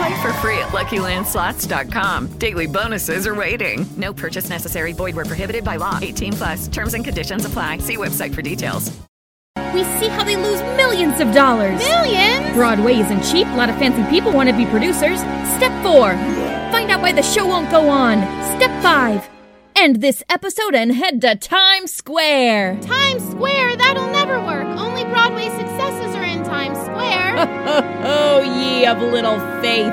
Play for free at LuckyLandSlots.com. Daily bonuses are waiting. No purchase necessary. Void where prohibited by law. 18 plus. Terms and conditions apply. See website for details. We see how they lose millions of dollars. Millions? Broadway isn't cheap. A lot of fancy people want to be producers. Step four. Find out why the show won't go on. Step five end this episode and head to Times Square. Times Square? That'll never work. Only Broadway successes are in Times Square. oh, ye of little faith.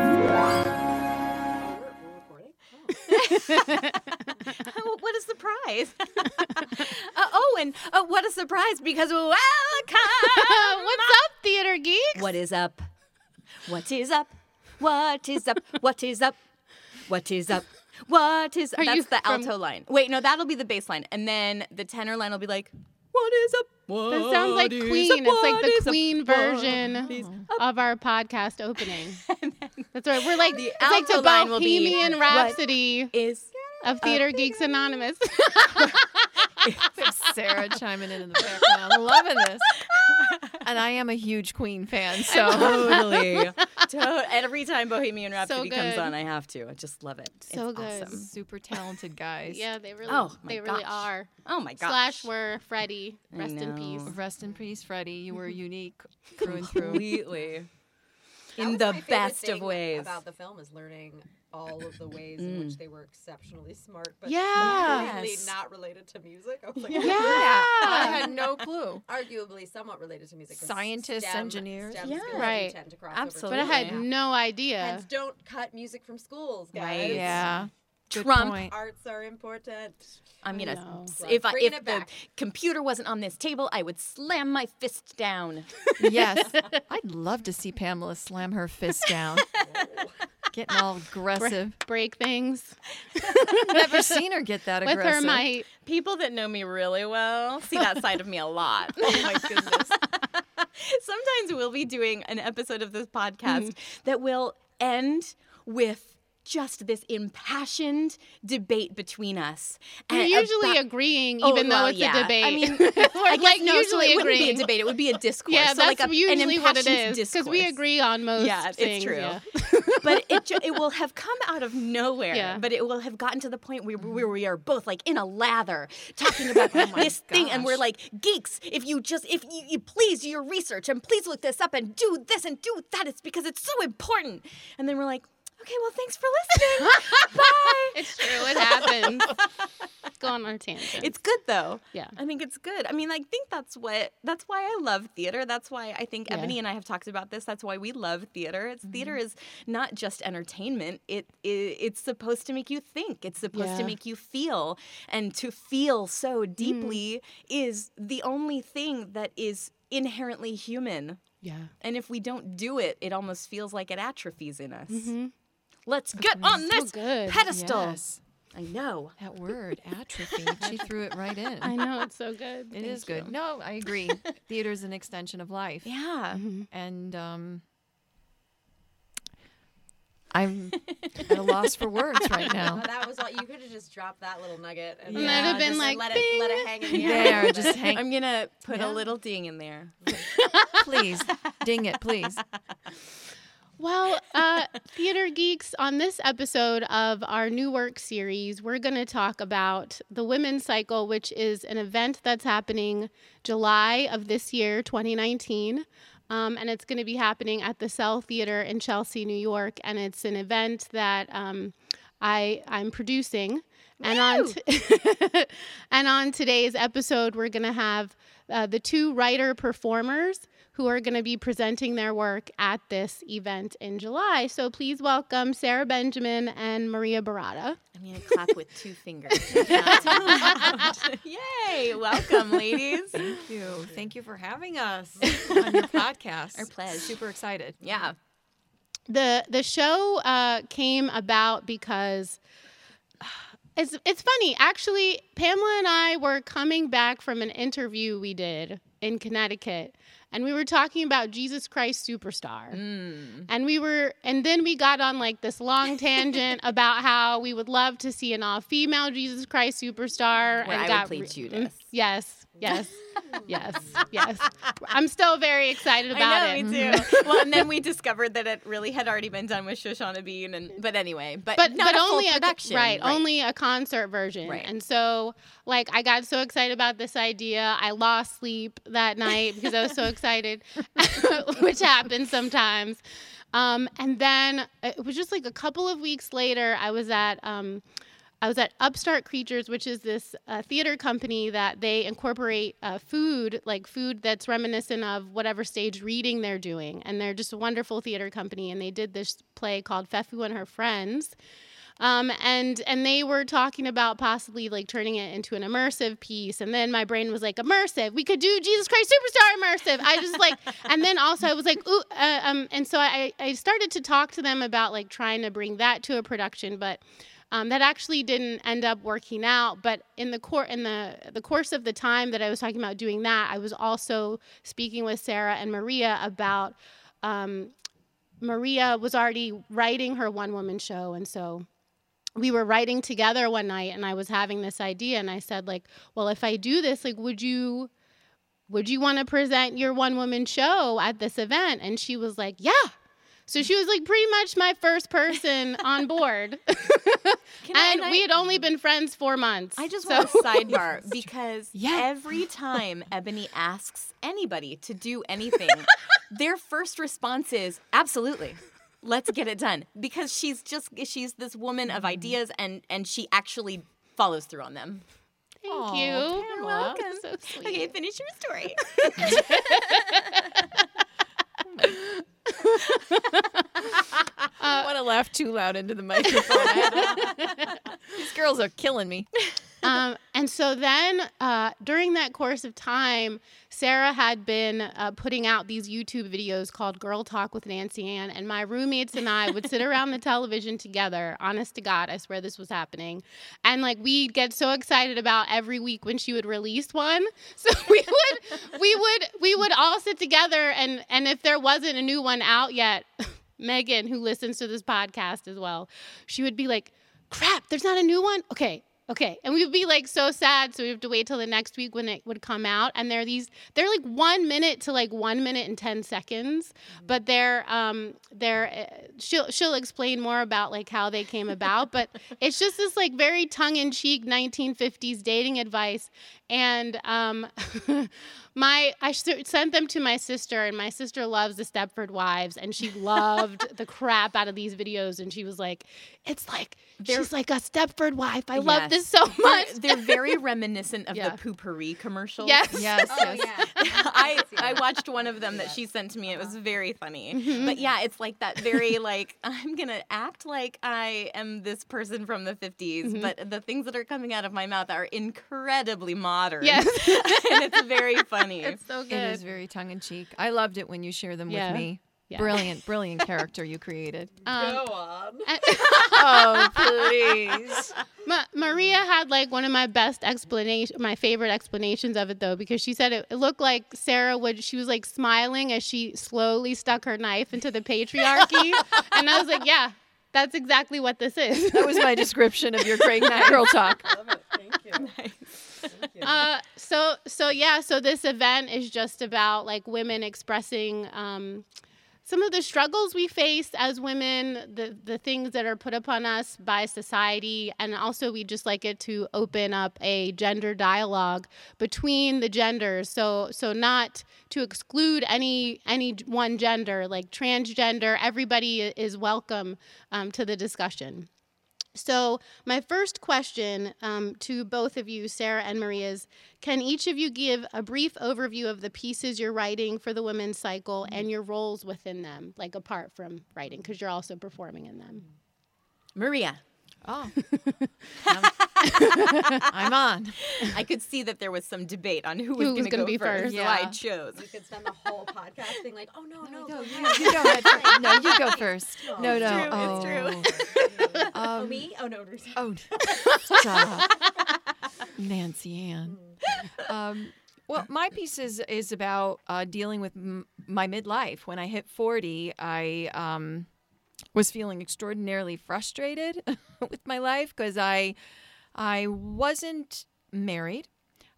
what a surprise. uh, oh, and uh, what a surprise because welcome. What's up, Theater Geeks? What is up? What is up? What is up? What is up? What is up? What is Are that's the from- alto line. Wait, no, that'll be the bass line. And then the tenor line will be like, What is up? What That sounds like Queen. It's like the? Queen version of our podcast opening. That's right. We're like The it's like the alto will be, Bohemian Rhapsody Is of Theater Geeks Anonymous. Sarah chiming in in the background. I'm loving this. And I am a huge Queen fan, so totally. to- every time Bohemian Rhapsody comes good. on, I have to. I just love it. So it's good. Awesome. super talented guys. yeah, they really, Oh, my they really gosh. are. Oh my gosh. Slash were Freddie. Rest in peace. Rest in peace, Freddie. You were unique through and through. completely. In the best of ways. about the film is learning all of the ways in which mm. they were exceptionally smart, but Yeah. completely Yes. not related to music. I was like, Yeah. I had no clue. arguably somewhat related to music. Scientists, STEM- engineers. STEM Yeah. Right. tend to cross Absolutely. But I had Yeah. no idea. Over. Hence, don't cut music from schools, guys. Right. Yeah. Good Trump. point. Arts are important. I'm gonna know. if I, Bringing if the computer wasn't on this table, I would slam my fist down. Yes. I'd love to see Pamela slam her fist down. Getting all aggressive. Break things Never seen her get that with aggressive. her might. People that know me really well see that side of me a lot. Oh my goodness. Sometimes we'll be doing an episode of this mm-hmm. podcast that will end with just this impassioned debate between us. We're and usually about- agreeing, Oh, even though well, it's yeah. a debate. I mean, I guess like usually it wouldn't be a debate. It would be a discourse. Yeah, so that's like a, usually what it is because we agree on most Yeah, things. it's true. yeah. but it ju- it will have come out of nowhere. Yeah. But it will have gotten to the point where, mm-hmm. where we are both like in a lather talking about oh oh this thing, and we're like geeks. If you just if you, you please do your research and please look this up and do this and do that, it's because it's so important. And then we're like, okay, well, thanks for listening. Bye. It's true. It happens. Let's go on our tangent. It's good though. Yeah. I think it's good. I mean, I think that's what that's why I love theater. That's why I think Yeah. Mm-hmm. Ebony and I have talked about this. That's why we love theater. It's theater is not just entertainment. It, it it's supposed to make you think. It's supposed to make you feel. And to feel so Mm. deeply is the only thing that is inherently human. yeah. And if we don't do it, it almost feels like it atrophies in us. Mhm. Let's get on this good. pedestal. Yes. I know. That word, atrophy. she threw it right in. I know it's so good. It is Thank good. you. No, I agree. Theater is an extension of life. Yeah. And um, I'm at a loss for words right now. Well, that was what you could have just dropped that little nugget and And that'd have been just like, let it let it hang in the air. There, just hang. I'm gonna put Yeah. a little ding in there. Please, ding it, please. Well, uh, Theater Geeks, on this episode of our new work series, we're going to talk about the Women's Cycle, which is an event that's happening July of this year, 2019. Um, and it's going to be happening at the Cell Theater in Chelsea, New York. And it's an event that um, I, I'm producing. And on t- and on today's episode, we're going to have uh, the two writer performers who are going to be presenting their work at this event in July. So please welcome Sarah Benjamin and Maria Barada. I'm going to clap with two fingers. Yay! Welcome, ladies. Thank you. Thank you for having us on your podcast. Our pleasure. Super excited. Yeah. the the show uh, came about because it's it's funny actually. Pamela and I were coming back from an interview we did in Connecticut, and we were talking about Jesus Christ Superstar, mm. and we were and then we got on like this long tangent about how we would love to see an all female Jesus Christ Superstar, Where and I would got play re- Judas. Mm, yes, yes, yes, yes. I'm still very excited about I it. know, me too. well, and then we discovered that it really had already been done with Shoshana Bean, and but anyway, but but not but a full only production, a right, only a concert version. Right. And so like I got so excited about this idea, I lost sleep that night because I was so excited, which happens sometimes. Um, and then it was just like a couple of weeks later, I was at um, I was at Upstart Creatures, which is this uh, theater company that they incorporate uh, food, like food that's reminiscent of whatever stage reading they're doing. And they're just a wonderful theater company. And they did this play called Fefu and Her Friends. Um, and and they were talking about possibly like turning it into an immersive piece. And then my brain was like, immersive. We could do Jesus Christ Superstar immersive. I just like, and then also I was like, ooh, uh, um, and so I I started to talk to them about like trying to bring that to a production, but. Um, that actually didn't end up working out, but in the cour- in the the course of the time that I was talking about doing that, I was also speaking with Sarah and Maria about um, Maria was already writing her one woman show, and so we were writing together one night, and I was having this idea, and I said like, well, if I do this, like, would you would you want to present your one woman show at this event? And she was like, yeah. So she was like pretty much my first person on board. and we had only been friends four months. I just so- want a sidebar because every time Ebony asks anybody to do anything, their first response is absolutely. Let's get it done because she's just she's this woman of mm. ideas and and she actually follows through on them. Thank you. You're welcome. So. Okay, finish your story. I want to laugh too loud into the microphone. These girls are killing me. um, and so then uh, during that course of time, Sarah had been uh, putting out these YouTube videos called Girl Talk with Nancy Ann. And my roommates and I would sit around the television together. Honest to God, I swear this was happening. And like we'd get so excited about every week when she would release one. So we would, we would, we would all sit together. And, and if there wasn't a new one out yet, Megan, who listens to this podcast as well, she would be like, crap, there's not a new one? Okay. Okay. And we'd be like so sad. So we have to wait till the next week when it would come out. And they're these, they're like one minute to like one minute and 10 seconds. But they're, um, they're, uh, she'll, she'll explain more about like how they came about. But it's just this like very tongue in cheek 1950s dating advice. And, um, my I s- sent them to my sister, and my sister loves the Stepford Wives, and she loved the crap out of these videos. And she was like, "It's like she's like a Stepford wife. I love this so They're- much." They're, very reminiscent of Yeah. the Poo-Pourri commercials. Yes. Yes, Oh, yes. yeah. I, I watched one of them that she sent to me. It was very funny. Mhm. But yeah, it's like that very like I'm gonna act like I am this person from the 50s, Mhm. but the things that are coming out of my mouth are incredibly modern. Yes. and it's very funny. It's so good. It is very tongue in cheek. I loved it when you share them Yeah. with me. Yeah. Brilliant, brilliant character you created. Um, on. oh, please. Ma- Maria had like one of my best explanation, my favorite explanations of it though, because she said it, it looked like Sarah would. She was like smiling as she slowly stuck her knife into the patriarchy, and I was like, yeah, that's exactly what this is. That was my description of your great night girl talk. Love it. Thank you. Uh, so so yeah, so this event is just about like women expressing um, some of the struggles we face as women, the the things that are put upon us by society, and also we just like it to open up a gender dialogue between the genders. So so not to exclude any any one gender, like transgender. Everybody is welcome um, to the discussion. So, my first question um, to both of you, Sarah and Maria, is can each of you give a brief overview of the pieces you're writing for the women's cycle and your roles within them, like apart from writing, because you're also performing in them? Maria. Oh. I'm on. I could see that there was some debate on who was Who going was to gonna go be first. first. So Yeah. I chose. We could spend the whole podcast being like, oh no, no, No, no, you, you go ahead. first. No, you go first. No, no. true, oh. it's true. Oh, Um, me? Oh no, Ruth. Oh, stop. Nancy Ann. Um, well, my piece is is about uh, dealing with m- my midlife. When I hit forty, I um, was feeling extraordinarily frustrated with my life because I I wasn't married.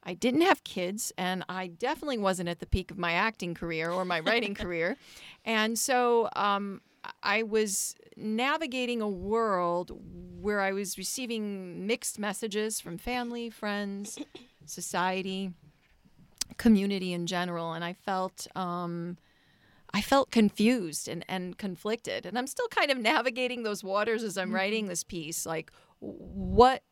I didn't have kids, and I definitely wasn't at the peak of my acting career or my writing career. And so um, I was navigating a world where I was receiving mixed messages from family, friends, society, community in general, and I felt. Um, I felt confused and, and conflicted. And I'm still kind of navigating those waters as I'm writing this piece. Like, what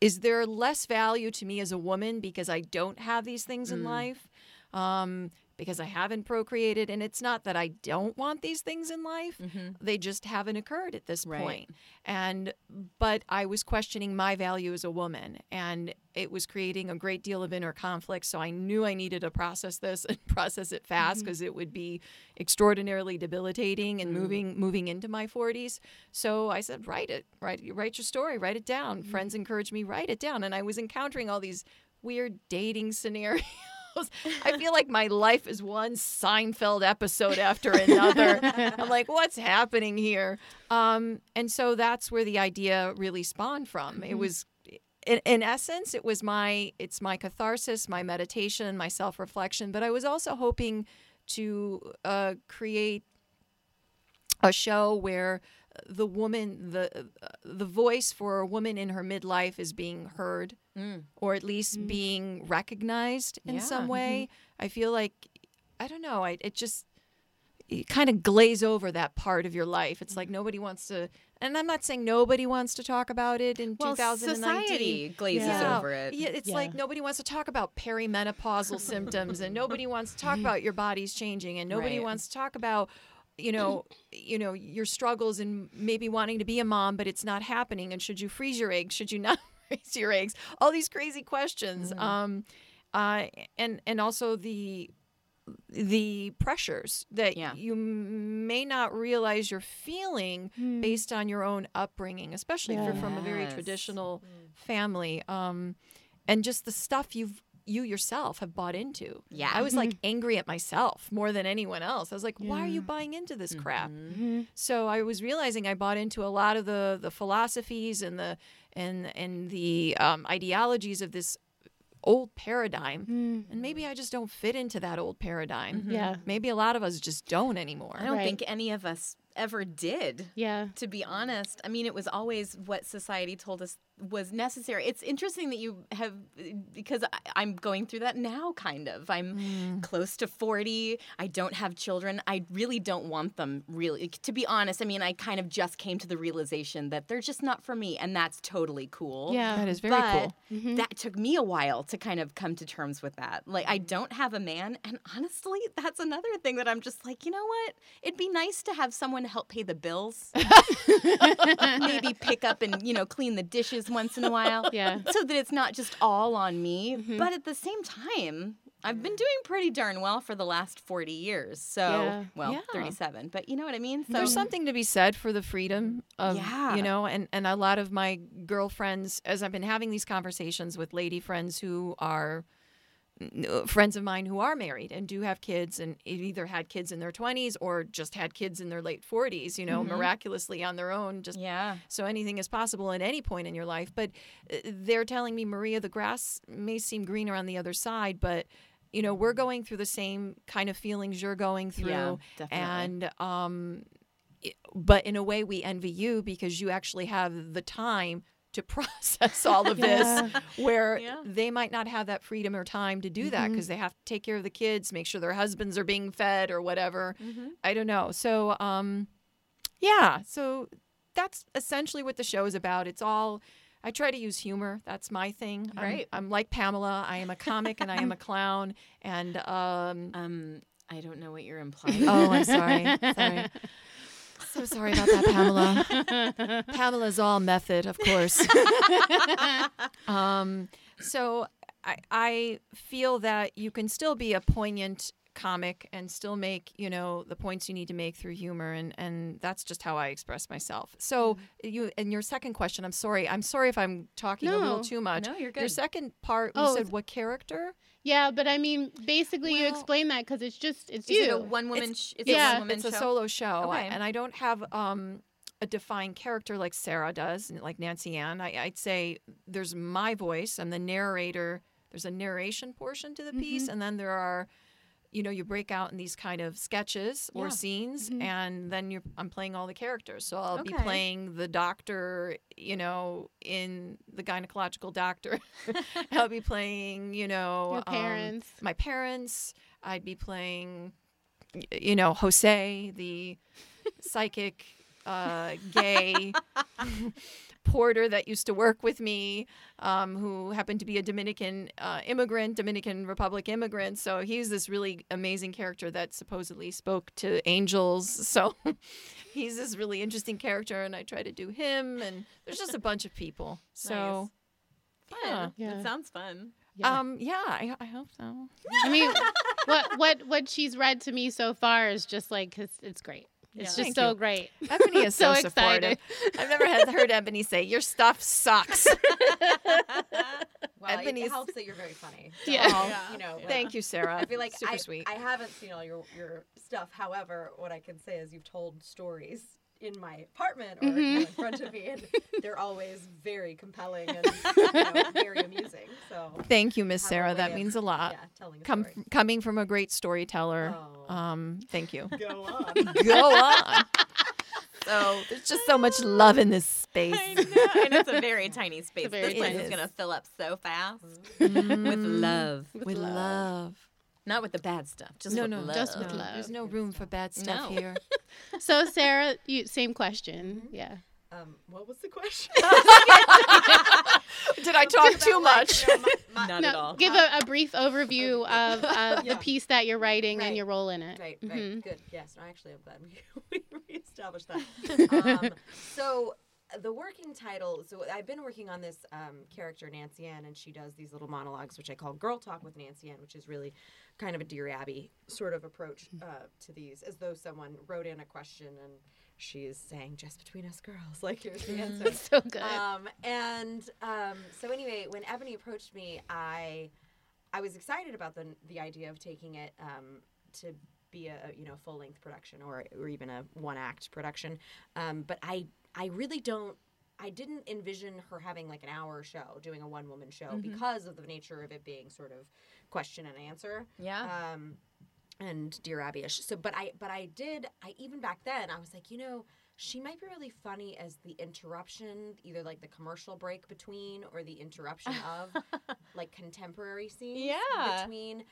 is there less value to me as a woman because I don't have these things in life? Um, because I haven't procreated. And it's not that I don't want these things in life, mm-hmm. they just haven't occurred at this Right. point. And, but I was questioning my value as a woman. And it was creating a great deal of inner conflict. So I knew I needed to process this and process it fast mm-hmm. because it would be extraordinarily debilitating and mm. moving moving into my 40s. So I said, write it, write write your story, write it down. Mm-hmm. Friends encouraged me, write it down, and I was encountering all these weird dating scenarios. I feel like my life is one Seinfeld episode after another. I'm like, what's happening here? Um, and so that's where the idea really spawned from. It was in, in essence, it was my it's my catharsis, my meditation, my self reflection. But I was also hoping to uh, create a show where the woman the the voice for a woman in her midlife is being heard mm. or at least mm. being recognized in some way mm-hmm. i feel like i don't know I, it just you kind of glaze over that part of your life it's like mm. nobody wants to and i'm not saying nobody wants to talk about it in Well, 2019 society glazes Yeah. over it. yeah it's Yeah. like nobody wants to talk about perimenopausal symptoms and nobody wants to talk about your body's changing and nobody Right. wants to talk about you know you know your struggles and maybe wanting to be a mom but it's not happening. And should you freeze your eggs? Should you not freeze your eggs? All these crazy questions. Um uh and and also the the pressures that Yeah. you may not realize you're feeling based on your own upbringing especially if you're from a very Yes. traditional family. Um and just the stuff you've you yourself have bought into. Yeah. I was like angry at myself more than anyone else. I was like, why are you buying into this mm-hmm. crap? Mm-hmm. So I was realizing I bought into a lot of the the philosophies and the and and the um, ideologies of this old paradigm, mm. and maybe I just don't fit into that old paradigm. Mm-hmm. Yeah. Maybe a lot of us just don't anymore. I don't Right. think any of us ever did. Yeah. To be honest, I mean, it was always what society told us was necessary. It's interesting that you have, because I, I'm going through that now, kind of. I'm hmm. close to 40. I don't have children. I really don't want them, really. To be honest, I mean, I kind of just came to the realization that they're just not for me, and that's totally cool. Yeah. That is very but cool. Mm-hmm. that took me a while to kind of come to terms with that. Like, I don't have a man. And honestly, that's another thing that I'm just like, you know what? It'd be nice to have someone help pay the bills. Maybe pick up and, you know, clean the dishes once in a while. Yeah. So that it's not just all on me. Mm-hmm. But at the same time, I've been doing pretty darn well for the last 40 years. So, Yeah. well, Yeah. 37. But you know what I mean? So, There's something to be said for the freedom of, Yeah. you know, and, and a lot of my girlfriends, as I've been having these conversations with lady friends who are friends of mine who are married and do have kids and either had kids in their 20s or just had kids in their late 40s, you know, miraculously on their own, just yeah. so anything is possible at any point in your life. But uh, they're telling me, Maria, the grass may seem greener on the other side, but you know, we're going through the same kind of feelings you're going through. Yeah, definitely. And um but in a way we envy you because you actually have the time to process all of this where Yeah. they might not have that freedom or time to do that because they have to take care of the kids, make sure their husbands are being fed or whatever. I don't know. So um yeah, so that's essentially what the show is about. It's all. I try to use humor. That's my thing. I'm- Right. I'm, like Pamela. I am a comic and I am a clown. And um, Um, I don't know what you're implying. oh, I'm sorry. Sorry. So sorry about that, Pamela. Pamela's all method, of course. um, so I, I feel that you can still be a poignant comic and still make you know the points you need to make through humor and and that's just how I express myself. So you and your second question, I'm sorry, I'm sorry if I'm talking a little too much. No, you're good Your second part, you Oh, said what character? Yeah, but I mean, basically, you explain that because it's just it's Is you. it a one woman? Sh- it's yeah, a one woman it's a show? solo show, Okay. and I don't have um, a defined character like Sarah does, like Nancy Ann. I, I'd say there's my voice. I'm the narrator. There's a narration portion to the piece, Mm-hmm. and then there are, you know, you break out in these kind of sketches or Yeah. scenes, and then you're I'm playing all the characters. So I'll be playing the doctor, you know, in the gynecological doctor. I'll be playing, you know, um, parents. my parents. I'd be playing, you know, Jose, the psychic, uh, gay porter that used to work with me, um, who happened to be a Dominican uh, immigrant, Dominican Republic immigrant. So he's this really amazing character that supposedly spoke to angels. So he's this really interesting character, and I try to do him. And there's just a bunch of people. So. Fun. Yeah. Yeah. That sounds fun. Yeah. Um. Yeah. I, I hope so. I mean, what what what she's read to me so far is just like it's, it's great. It's Yeah. just Thank so you. great. Ebony is so, So supportive. I've never had heard Ebony say your stuff sucks. Well, Ebony's- it helps that you're very funny. Yeah. You know, like, Thank you, Sarah. I feel like super I, sweet. I haven't seen all your your stuff. However, what I can say is you've told stories in my apartment or you know, in front of me, and they're always very compelling and you know, very amusing. So Thank you, Miss Sarah. way That of, means a lot. Yeah, telling a Come story. coming from a great storyteller. Oh. Um. Thank you. Go on. Go on. So there's just so much love in this space. I know, and it's a very tiny space. very this place tiny is gonna fill up so fast Mm. with love, With love. Not with the bad stuff. Just No, with no, love. just with love. There's no room for bad stuff No. here. So Sarah, you same question. Yeah. Um, what was the question? Did I talk too much? Not at all. Give a, a brief overview of, of Yeah. the piece that you're writing and your role in it. Right, right. Mhm. Good. Yes. No, actually, I'm glad we, we reestablished that. um, so, the working title. So, I've been working on this um, character, Nancy Ann, and she does these little monologues, which I call Girl Talk with Nancy Ann, which is really kind of a Dear Abby sort of approach uh, to these, as though someone wrote in a question and she's saying, just between us girls, like, here's the answer. That's So good. Um, and um, so anyway, when Ebony approached me, I I was excited about the the idea of taking it um, to be a you know full length production or or even a one act production. Um, but I I really don't. I didn't envision her having like an hour show, doing a one woman show, because of the nature of it being sort of question and answer Yeah. um, and Dear Abby-ish. So, but I, but I did. I even back then, I was like, you know, she might be really funny as the interruption, either like the commercial break between or the interruption of, like contemporary scenes. Yeah. Between.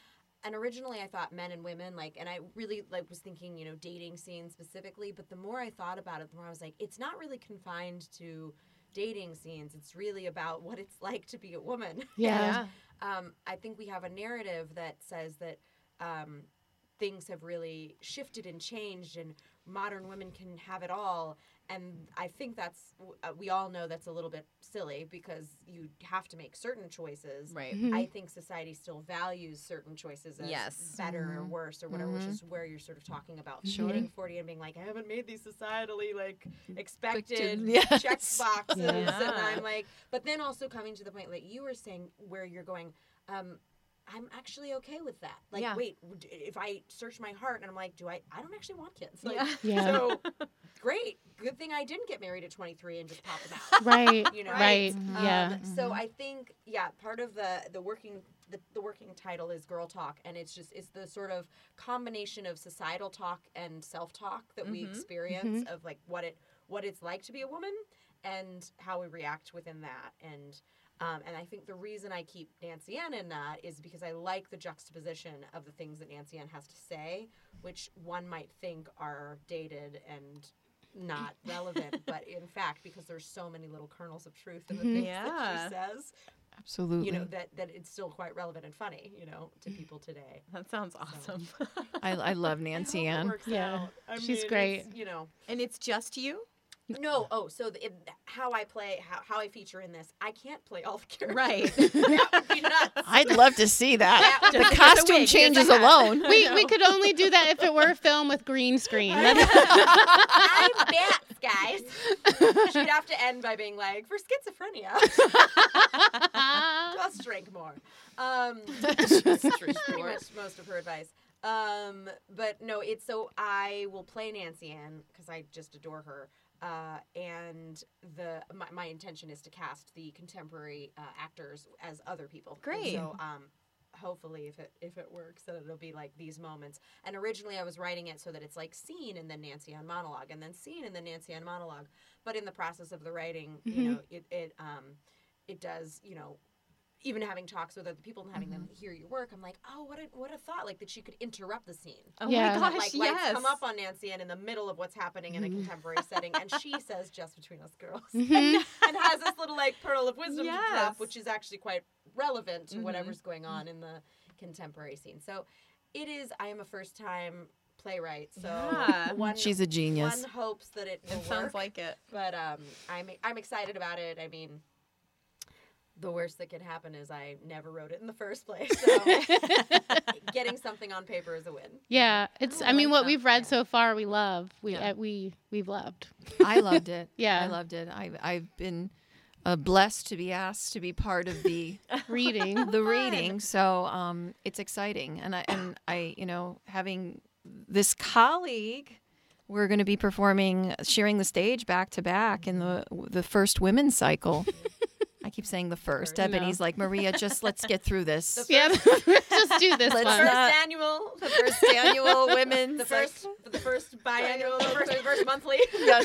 And originally, I thought men and women, like, and I really like was thinking, you know, dating scenes specifically. But the more I thought about it, the more I was like, it's not really confined to dating scenes. It's really about what it's like to be a woman. Yeah. um, I think we have a narrative that says that um, things have really shifted and changed, and modern women can have it all. And I think that's uh, we all know that's a little bit silly because you have to make certain choices. Right. Mm-hmm. I think society still values certain choices as Yes. better or mm-hmm. worse or whatever, which mm-hmm. is where you're sort of talking about Sure. hitting 40 and being like, I haven't made these societally like expected yes. check boxes. And I'm like, but then also coming to the point like you were saying where you're going, um, I'm actually okay with that. Like, Yeah. wait, if I search my heart and I'm like, do I? I don't actually want kids. Like, Yeah. Yeah. So great. Good thing I didn't get married at 23 and just pop them out. Right. You know, Right. Um, Yeah. So I think, yeah, part of the the working the, the working title is girl talk, and it's just it's the sort of combination of societal talk and self talk that we experience of like what it what it's like to be a woman and how we react within that and. Um, and I think the reason I keep Nancy Ann in that is because I like the juxtaposition of the things that Nancy Ann has to say, which one might think are dated and not relevant, but in fact, because there's so many little kernels of truth in the mm-hmm. things Yeah. that she says, Absolutely. you know that that it's still quite relevant and funny, you know, to mm. people today. That sounds awesome. I, I love Nancy I Ann. works Yeah, out. I she's mean, great. You know, and it's just you? No. Oh, so the, if, how I play, how, how I feature in this, I can't play all the characters. Right. that would be nuts. I'd love to see that. Yeah, the just- costume wig, changes here's a hat. alone. We, we could only do that if it were a film with green screen. I'm Bats, guys. She'd have to end by being like, for schizophrenia, just drink more. Um, pretty much most of her advice. Um, but no, it's so I will play Nancy Ann because I just adore her. Uh, and the my, my intention is to cast the contemporary uh, actors as other people. And Great. so um, hopefully, if it if it works, then it'll be like these moments. And originally, I was writing it so that it's like scene and then Nancy Ann monologue, and then scene and then Nancy Ann monologue. But in the process of the writing, you know, it it um, it does you know even having talks with other people and having them mm-hmm. hear your work, I'm like, oh, what a what a thought! Like that she could interrupt the scene. Oh Yeah. my gosh, like yes. lights come up on Nancy Ann in the middle of what's happening in a mm-hmm. contemporary setting, and she says, "Just between us girls," mm-hmm. and has this little like pearl of wisdom to drop, which is actually quite relevant to whatever's going on in the contemporary scene. So, it is. I am a first time playwright, so Yeah. one She's a genius. One hopes that it It sounds work, like it. but um, I'm I'm excited about it. I mean. The worst that could happen is I never wrote it in the first place. So getting something on paper is a win. yeah, it's. Oh, I I mean, like what that. we've read Yeah. so far, we love. We Yeah. uh, we we've loved. I loved it. Yeah. I loved it. I, I've been uh, blessed to be asked to be part of the Reading. the reading, so um, it's exciting. And I and I, you know, having this colleague, we're going to be performing, sharing the stage back to back in the the first women's cycle. I keep saying the first. Ebony's like Maria, just let's get through this. yeah, just do this Let's one. First not- annual, the first annual women's the first, the first biannual, the first, the first monthly. Yes.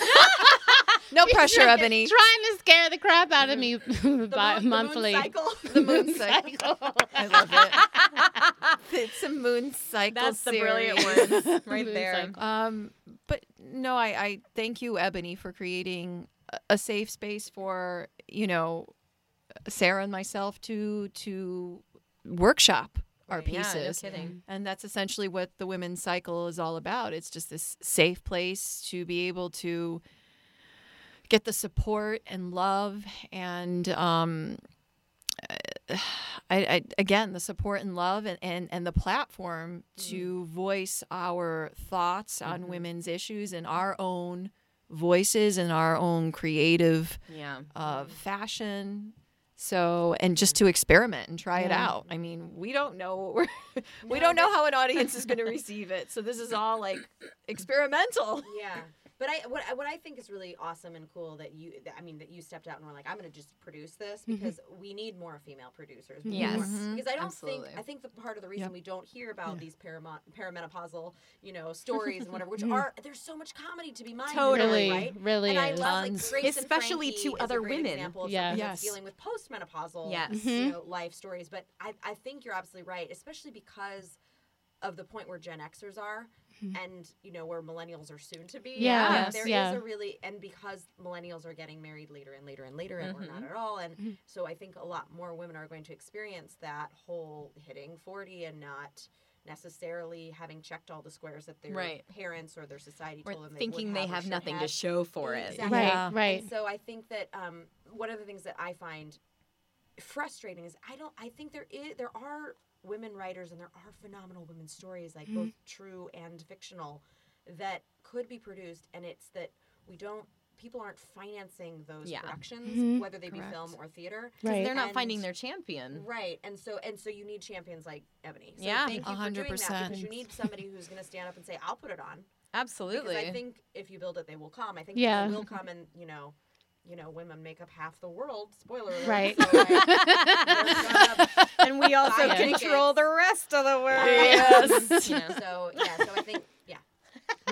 No pressure, Ebony. Trying to scare the crap out of me The by moon- the moon monthly. cycle. The moon cycle. I love it. It's a moon cycle That's the brilliant one right Moon there. cycle. Um, but no, I, I thank you, Ebony, for creating a- a safe space for you know Sarah and myself to to workshop our Yeah, no pieces. kidding. And that's essentially what the women's cycle is all about. It's just this safe place to be able to get the support and love and um, I, I again the support and love and, and, and the platform to voice our thoughts on women's issues and our own voices and our own creative Yeah. uh, fashion. So and just to experiment and try it out. I mean, we don't know what we're we don't know how an audience is going to receive it. So this is all like experimental. Yeah. But I what I- what I think is really awesome and cool that you that, I mean that you stepped out and were like I'm going to just produce this mm-hmm. because we need more female producers. We Yes. more- Mhm. Because I don't Absolutely. think I think the part of the reason Yep. we don't hear about these paramo- perimenopausal, you know, stories and whatever, which mm-hmm. are there's so much comedy to be mined. Totally. there, right? really and I is. love like Grace Especially Frankie to is a other great women. Example of Yeah. Yes. dealing with postmenopausal, Yes. you mm-hmm. know, life stories. But I I think you're absolutely right, especially because of the point where Gen Xers are, and you know where millennials are soon to be. Mm-hmm. Yeah, Yes, there is yeah. a really and because millennials are getting married later and later and later, and we're Mm-hmm. not at all. And so I think a lot more women are going to experience that whole hitting forty and not necessarily having checked all the squares that their Right. parents or their society Or told them thinking they, they would have or should nothing to show for it. Exactly. Right, Yeah. right. And so I think that um, one of the things that I find frustrating is I don't. I think there is there are women writers and there are phenomenal women's stories, like mm-hmm. both true and fictional, that could be produced, and it's that we don't. People aren't financing those Yeah. productions, mm-hmm. whether they be film or theater. Right. They're not And- finding their champion. Right, and so and so you need champions like Ebony. So Yeah. thank you A for hundred doing that because you need somebody who's going to stand up and say, "I'll put it on." Absolutely. Because I think if you build it, they will come. I think Yeah. they will come, and you know, you know, women make up half the world. Spoiler alert. Right. So, like, and we also control the rest of the world. Yes. you know, so yeah, so I think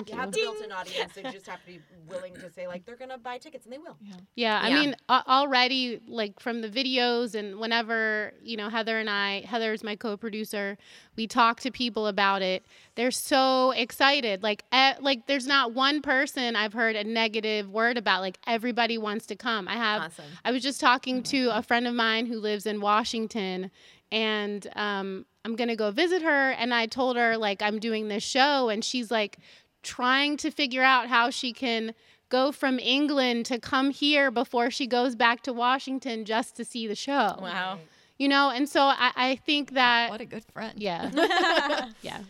yeah. They have the built-in audience. They just have to be willing to say like they're gonna buy tickets, and they will. Yeah. Yeah, I Yeah. mean, already like from the videos and whenever you know Heather and I, Heather's my co-producer, we talk to people about it. They're so excited. Like, like there's not one person I've heard a negative word about. Like everybody wants to come. I have. Awesome. I was just talking to a friend of mine who lives in Washington, and um, I'm gonna go visit her. And I told her like I'm doing this show, and she's like trying to figure out how she can go from England to come here before she goes back to Washington just to see the show. Wow. You know, and so I, I think that What a good friend. yeah. yeah.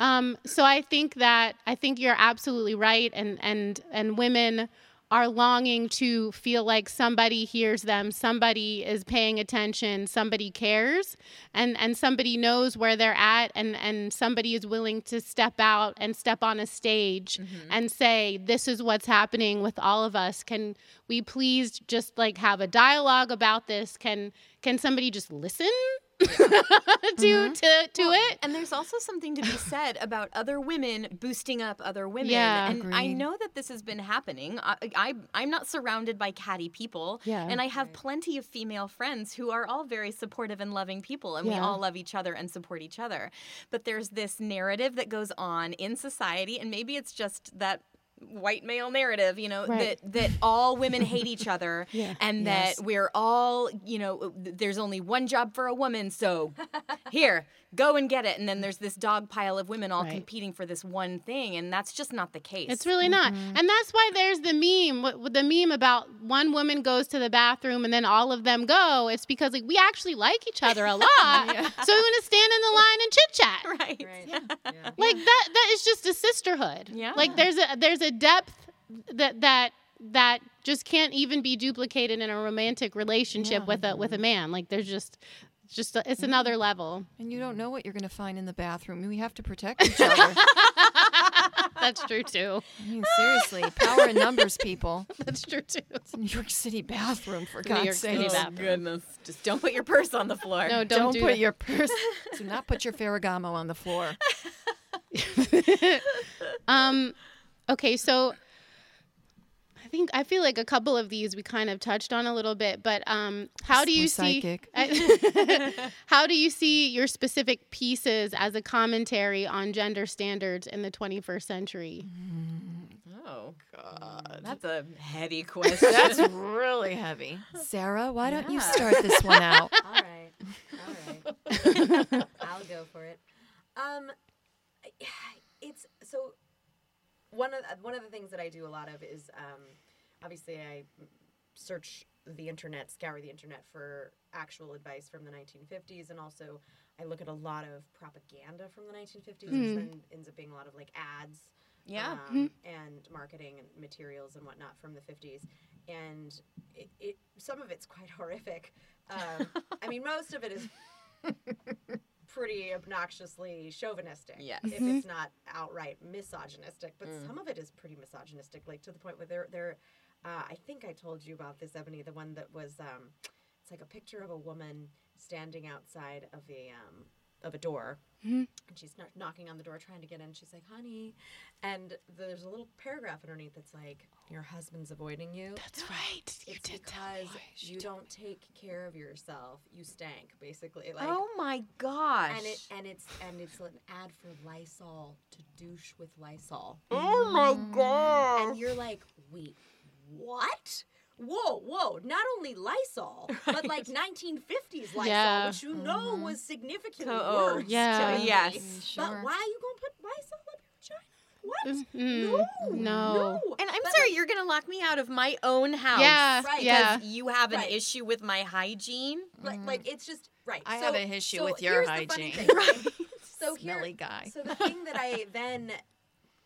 Um, so I think that I think you're absolutely right and and and women are longing to feel like somebody hears them, somebody is paying attention, somebody cares, and and somebody knows where they're at and and somebody is willing to step out and step on a stage mm-hmm. and say this is what's happening with all of us. Can we please just like have a dialogue about this? Can can somebody just listen Mm-hmm. to to to it? And there's also something to be said about other women boosting up other women. Yeah. and I know that this has been happening. I, I I'm not surrounded by catty people. Yeah. and I have plenty of female friends who are all very supportive and loving people, and we all love each other and support each other. But there's this narrative that goes on in society, and maybe it's just that white male narrative you know Right. that that all women hate each other Yeah. and Yes. that we're all you know there's only one job for a woman so here go and get it and then there's this dog pile of women all Right. competing for this one thing and that's just not the case It's really not. Mm-hmm. And that's why there's the meme, with with the meme about one woman goes to the bathroom and then all of them go. It's because like we actually like each other a lot. So we want to stand in the line and chit chat. right Right. Yeah. Like that that is just a sisterhood. Yeah. Like there's a there's a depth that that that just can't even be duplicated in a romantic relationship with a with a man. Like there's just just a, it's another level. And you don't know what you're going to find in the bathroom. We have to protect each other. That's true too. I mean, seriously, power in numbers, people. That's true too. It's a New York City bathroom, for God's York City sake. bathroom. goodness just don't put your purse on the floor No, don't, do put that. your purse. do not put your Ferragamo on the floor. Um, okay, so I think I feel like a couple of these we kind of touched on a little bit, but um, how do you see psychic. how do you see your specific pieces as a commentary on gender standards in the 21st century? oh god that's a heady question That's really heavy. Sarah, why don't you start this one out? All right. All right. I'll go for it. Um, it's so one of the- one of the things that I do a lot of is um, obviously I search the internet, scour the internet for actual advice from the 1950s, and also I look at a lot of propaganda from the 1950s, which then ends up being a lot of like ads. Yeah. um, and marketing and materials and whatnot from the 50s, and it, it some of it's quite horrific. Um, I mean, most of it is pretty obnoxiously chauvinistic. Yes. If it's not outright misogynistic, but some of it is pretty misogynistic, like to the point where they're they're. Uh, I think I told you about this, Ebony, the one that was. Um, it's like a picture of a woman standing outside of a um, of a door, and she's knocking on the door trying to get in. She's like, "Honey," and there's a little paragraph underneath that's like, "Your husband's avoiding you." That's right. You it's did because you don't take care of yourself. You stank, basically. Like, oh my gosh and it and it's and it's an ad for Lysol to douche with Lysol. oh my god And you're like, wait, what? Whoa, whoa! Not only Lysol, but like 1950s Lysol, Yeah. which you know was significantly Oh, worse. yeah. to me. Yes. But Sure. why are you gonna put Lysol up your vagina? What? Mm, no, no. and I'm But, sorry, like, you're gonna lock me out of my own house. Yeah, Right. yeah. Because you have an Right. issue with my hygiene. like, like it's just right. I so, have an issue so with your here's the funny hygiene. thing, right? so here, guy. So the thing that I then,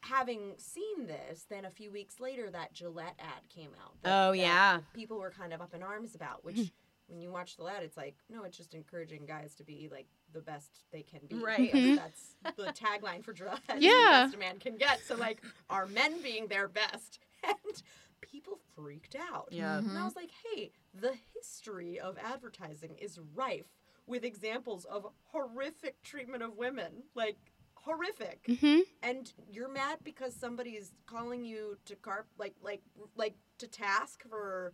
having seen this, then a few weeks later, that Gillette ad came out. that- Oh, yeah. People were kind of up in arms about, which. Mm-hmm. When you watch the ad, it's like, no, it's just encouraging guys to be like the best they can be. Right. because mm-hmm. That's the tagline for Gillette. Yeah. The best a man can get. So, like, are men being their best? And people freaked out. Yeah. And I mm-hmm. was like, hey, the history of advertising is rife with examples of horrific treatment of women. Like, horrific. Mhm. And you're mad because somebody's calling you to carp like like like to task for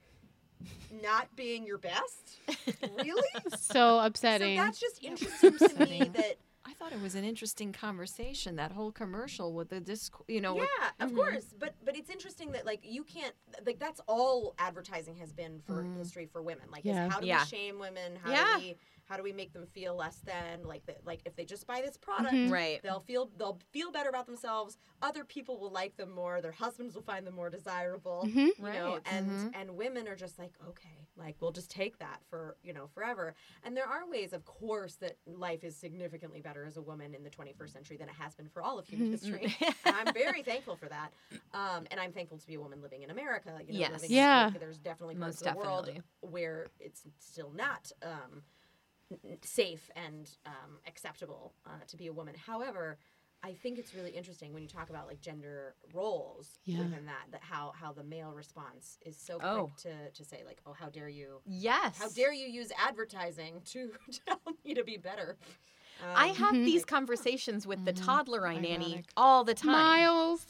not being your best. really? So upsetting. So that's just interesting to me that I thought it was an interesting conversation. That whole commercial with the disc, you know. yeah, with, of Mhm. course. But but it's interesting that like you can't like that's all advertising has been for Mhm. history for women. Like Yeah. is how do Yeah. we shame women? How Yeah. do we how do we make them feel less than? Like that like if they just buy this product, Mhm. Right. they'll feel they'll feel better about themselves. Other people will like them more. Their husbands will find them more desirable. Mhm. You know, Right. and Mhm. and women are just like, okay, like we'll just take that for, you know, forever. And there are ways, of course, that life is significantly better as a woman in the 21st century than it has been for all of human history. and I'm very thankful for that. Um, and I'm thankful to be a woman living in America. You know, Yes. living in- Yeah. like, there's definitely parts Most of the world where it's still not um, n- n- safe and um, acceptable uh, to be a woman. However, I think it's really interesting when you talk about like gender roles Yeah. within that, that how how the male response is so quick Oh. to, to say like, oh, how dare you, Yes. how dare you use advertising to tell me to be better. I Um, have these conversations with the toddler I nanny Ironic. all the time. Miles.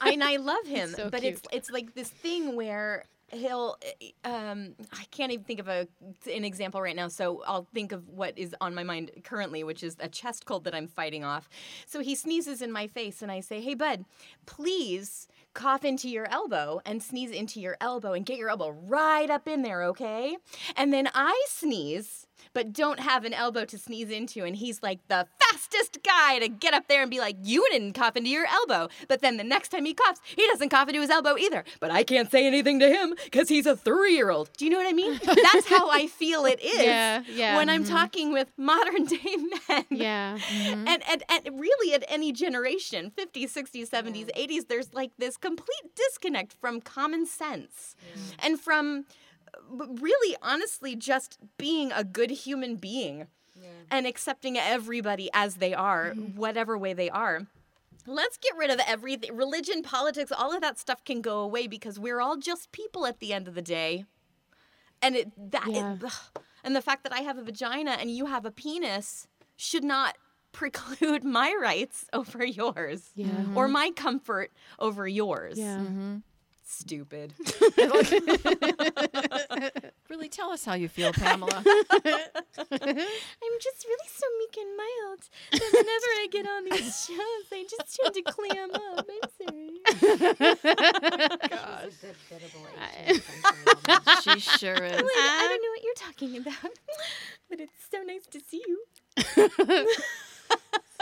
and I love him, so but it's it's like this thing where he'll um I can't even think of a an example right now so I'll think of what is on my mind currently which is a chest cold that I'm fighting off. So he sneezes in my face and I say, "Hey bud, please cough into your elbow and sneeze into your elbow and get your elbow right up in there, okay?" And then I sneeze but don't have an elbow to sneeze into. And he's like the fastest guy to get up there and be like, You didn't cough into your elbow. But then the next time he coughs, he doesn't cough into his elbow either. But I can't say anything to him because he's a three year old. Do you know what I mean? That's how I feel it is Yeah, yeah. when I'm mm-hmm. talking with modern day men. yeah. Mm-hmm. And, and, and really, at any generation 50s, 60s, 70s, 80s there's like this complete disconnect from common sense and from uh, really honestly just being a good human being and accepting everybody as they are, whatever way they are. Let's get rid of everything. Religion, politics, all of that stuff can go away because we're all just people at the end of the day. And it that it- Yeah. ugh. and the fact that I have a vagina and you have a penis should not preclude my rights over yours Yeah. or my comfort over yours. Yeah. Stupid. Really, tell us how you feel, Pamela. I'm just really so meek and mild that whenever I get on these shows, I just tend to clam up. I'm sorry. She's a good biddable age she sure is. Like, I don't know what you're talking about, but it's so nice to see you.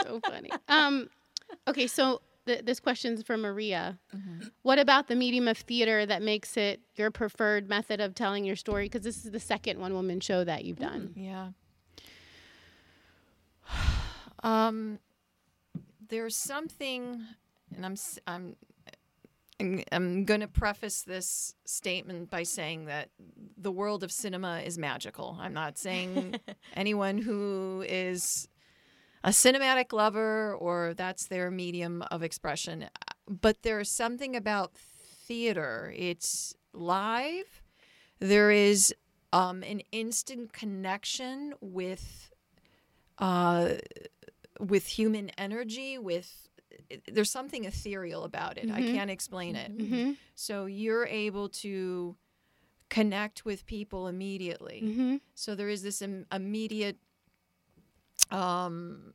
so funny. Um, okay, so th- this question's for Maria. Mm-hmm. What about the medium of theater that makes it your preferred method of telling your story? Because this is the second one woman show that you've done. Yeah. Um, there's something, and I'm I'm, I'm going to preface this statement by saying that the world of cinema is magical. I'm not saying anyone who is a cinematic lover or that's their medium of expression, but there's something about theater. It's live. There is um, an instant connection with uh, with human energy. With there's something ethereal about it. I Mhm. can't explain it. Mhm. So you're able to connect with people immediately. Mhm. So there is this Im- immediate. Um,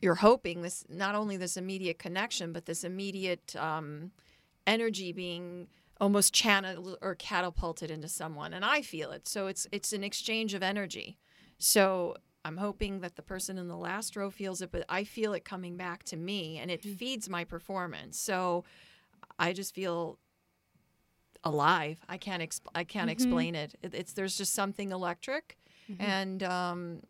you're hoping this not only this immediate connection, but this immediate um, energy being almost channeled or catapulted into someone, and I feel it. So it's it's an exchange of energy. So I'm hoping that the person in the last row feels it, but I feel it coming back to me, and it feeds my performance. So I just feel alive. I can't exp- I can't Mhm. explain it. it. It's there's just something electric, Mhm. and um,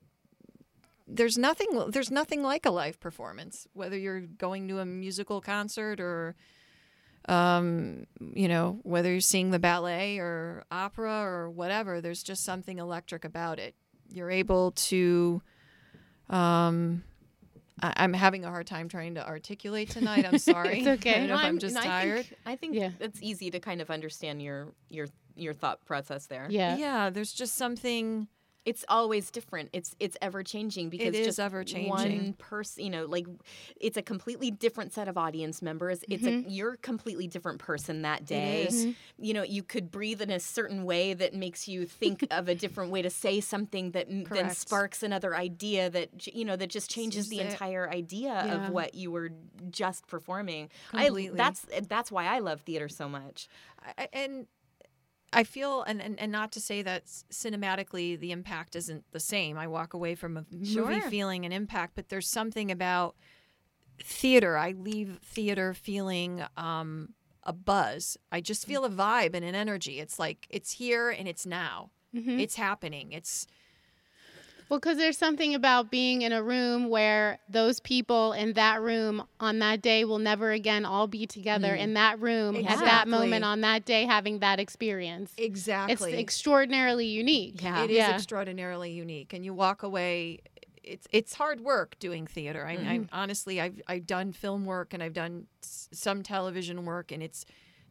there's nothing there's nothing like a live performance. Whether you're going to a musical concert or um, you know whether you're seeing the ballet or opera or whatever, there's just something electric about it. You're able to. Um, I- I'm having a hard time trying to articulate tonight. I'm sorry. It's okay. I don't know if No, I'm just and I tired. think, I think Yeah. it's easy to kind of understand your your your thought process there. Yeah. Yeah, there's just something It's always different. It's it's ever changing because is just ever-changing. One person, you know, like it's a completely different set of audience members. It's a you're a completely different person that day. Mhm. You know, you could breathe in a certain way that makes you think of a different way to say something that m- then sparks another idea that you know that just changes the it. entire idea Yeah. of what you were just performing. Completely. I that's that's why I love theater so much. I- and I feel, and, and, and not to say that cinematically the impact isn't the same. I walk away from a movie Sure. feeling an impact, but there's something about theater. I leave theater feeling um, a buzz. I just feel a vibe and an energy. It's like it's here and it's now. It's happening. It's Well, because there's something about being in a room where those people in that room on that day will never again all be together mm. in that room at that moment on that day having that experience. exactly It's extraordinarily unique. Yeah. It is Yeah. extraordinarily unique, and you walk away. It's it's hard work doing theater. I, I mm-hmm. honestly, I've I've done film work and I've done s- some television work, and it's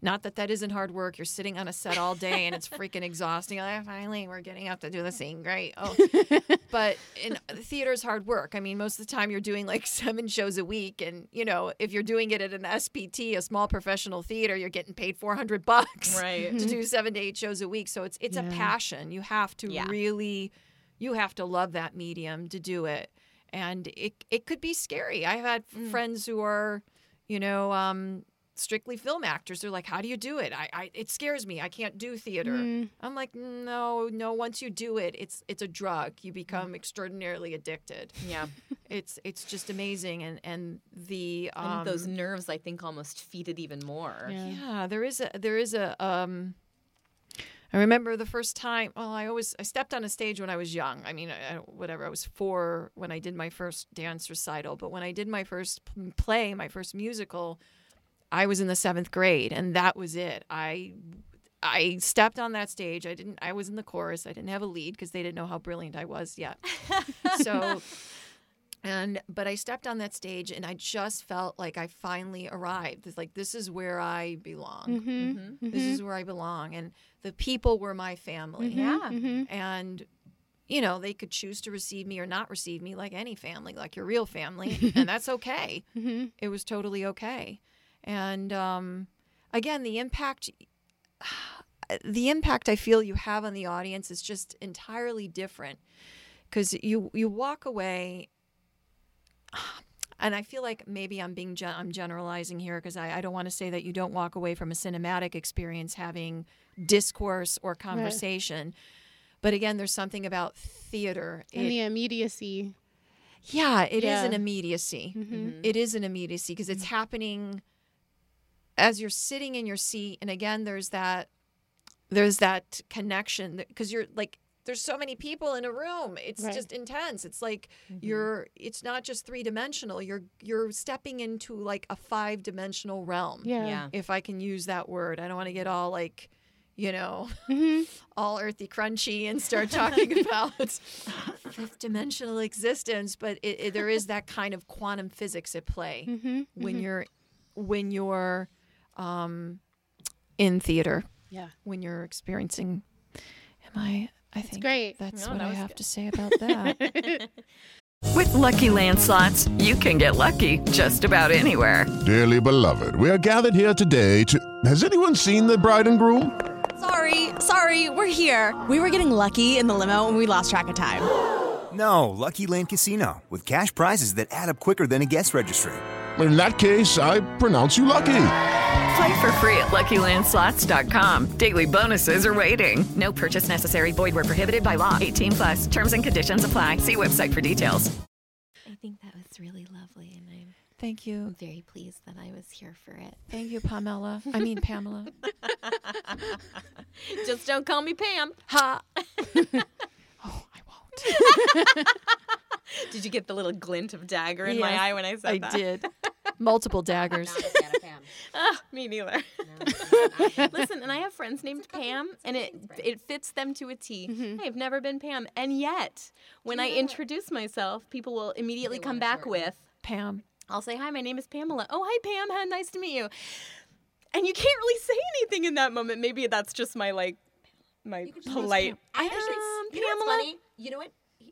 not that that isn't hard work. You're sitting on a set all day, and it's freaking exhausting. Like, ah, finally, we're getting up to do the scene. Great. Oh, but in theater is hard work. I mean, most of the time you're doing like seven shows a week, and you know, if you're doing it at an SPT, a small professional theater, you're getting paid 400 bucks Right. to mm-hmm. do seven to eight shows a week. So it's it's a passion. You have to Yeah. really, you have to love that medium to do it, and it it could be scary. I've had mm. friends who are, you know. Um, strictly film actors they're like how do you do it I, I it scares me i can't do theater i'm like no no once you do it it's it's a drug you become extraordinarily addicted Yeah. it's it's just amazing and and the um, and those nerves I think almost feed it even more. yeah, there is a there is a um I remember the first time. Well, I always I stepped on a stage when I was young. I mean, I, I- whatever. I was four when I did my first dance recital. But when I did my first play, my first musical, I was in the seventh grade, and that was it. I I stepped on that stage. I didn't. I was in the chorus. I didn't have a lead because they didn't know how brilliant I was yet. so and but I stepped on that stage and I just felt like I finally arrived. It's like this is where I belong. Mm-hmm. mm-hmm. This mm-hmm. is where I belong, and the people were my family. Mm-hmm. Yeah. and you know they could choose to receive me or not receive me, like any family, like your real family, and that's okay. It was totally okay. And um, again, the impact. The impact I feel you have on the audience is just entirely different because you you walk away and I feel like maybe I'm being gen- I'm generalizing here because I, I don't want to say that you don't walk away from a cinematic experience having discourse or conversation. But again, there's something about theater. And It- the immediacy. yeah, it is Yeah. an immediacy. It is an immediacy because it's happening as you're sitting in your seat. And again, there's that there's that connection because you're like there's so many people in a room. It's Right. just intense. It's like you're it's not just three dimensional. You're you're stepping into like a five dimensional realm. Yeah. Yeah. If I can use that word. I don't want to get all like you know, Mm-hmm. all earthy crunchy and start talking about fifth dimensional existence, but it, it, there is that kind of quantum physics at play Mm-hmm. when you're when you're um, in theater, Yeah. when you're experiencing. Am I? I think great. that's No, what that I have good. to say about that. With LuckyLand slots, you can get lucky just about anywhere. Dearly beloved, we are gathered here today to. Has anyone seen the bride and groom? Sorry, sorry, we're here. We were getting lucky in the limo and we lost track of time. No, LuckyLand Casino, with cash prizes that add up quicker than a guest registry. In that case, I pronounce you lucky. Play for free at LuckyLandSlots.com. Daily bonuses are waiting. No purchase necessary. Void where prohibited by law. 18 plus. Terms and conditions apply. See website for details. I think that was really lovely, and I'm Thank you, very pleased that I was here for it. thank you, Pamela. I mean Pamela. Just don't call me Pam. Ha. oh, Did you get the little glint of dagger in my eye when I said I that? I did. Multiple daggers. Not a fan of Pam. Ah, me neither. Listen, and I have friends named Pam, and it it fits them to a t a T. I've never been Pam, and yet when I introduce myself, people will immediately come back with, Pam. "I'll say hi, my name is Pamela." Oh, hi, Pam. How nice to meet you. And you can't really say anything in that moment. Maybe that's just my like my polite. I actually- Um, You know what's funny? You know what?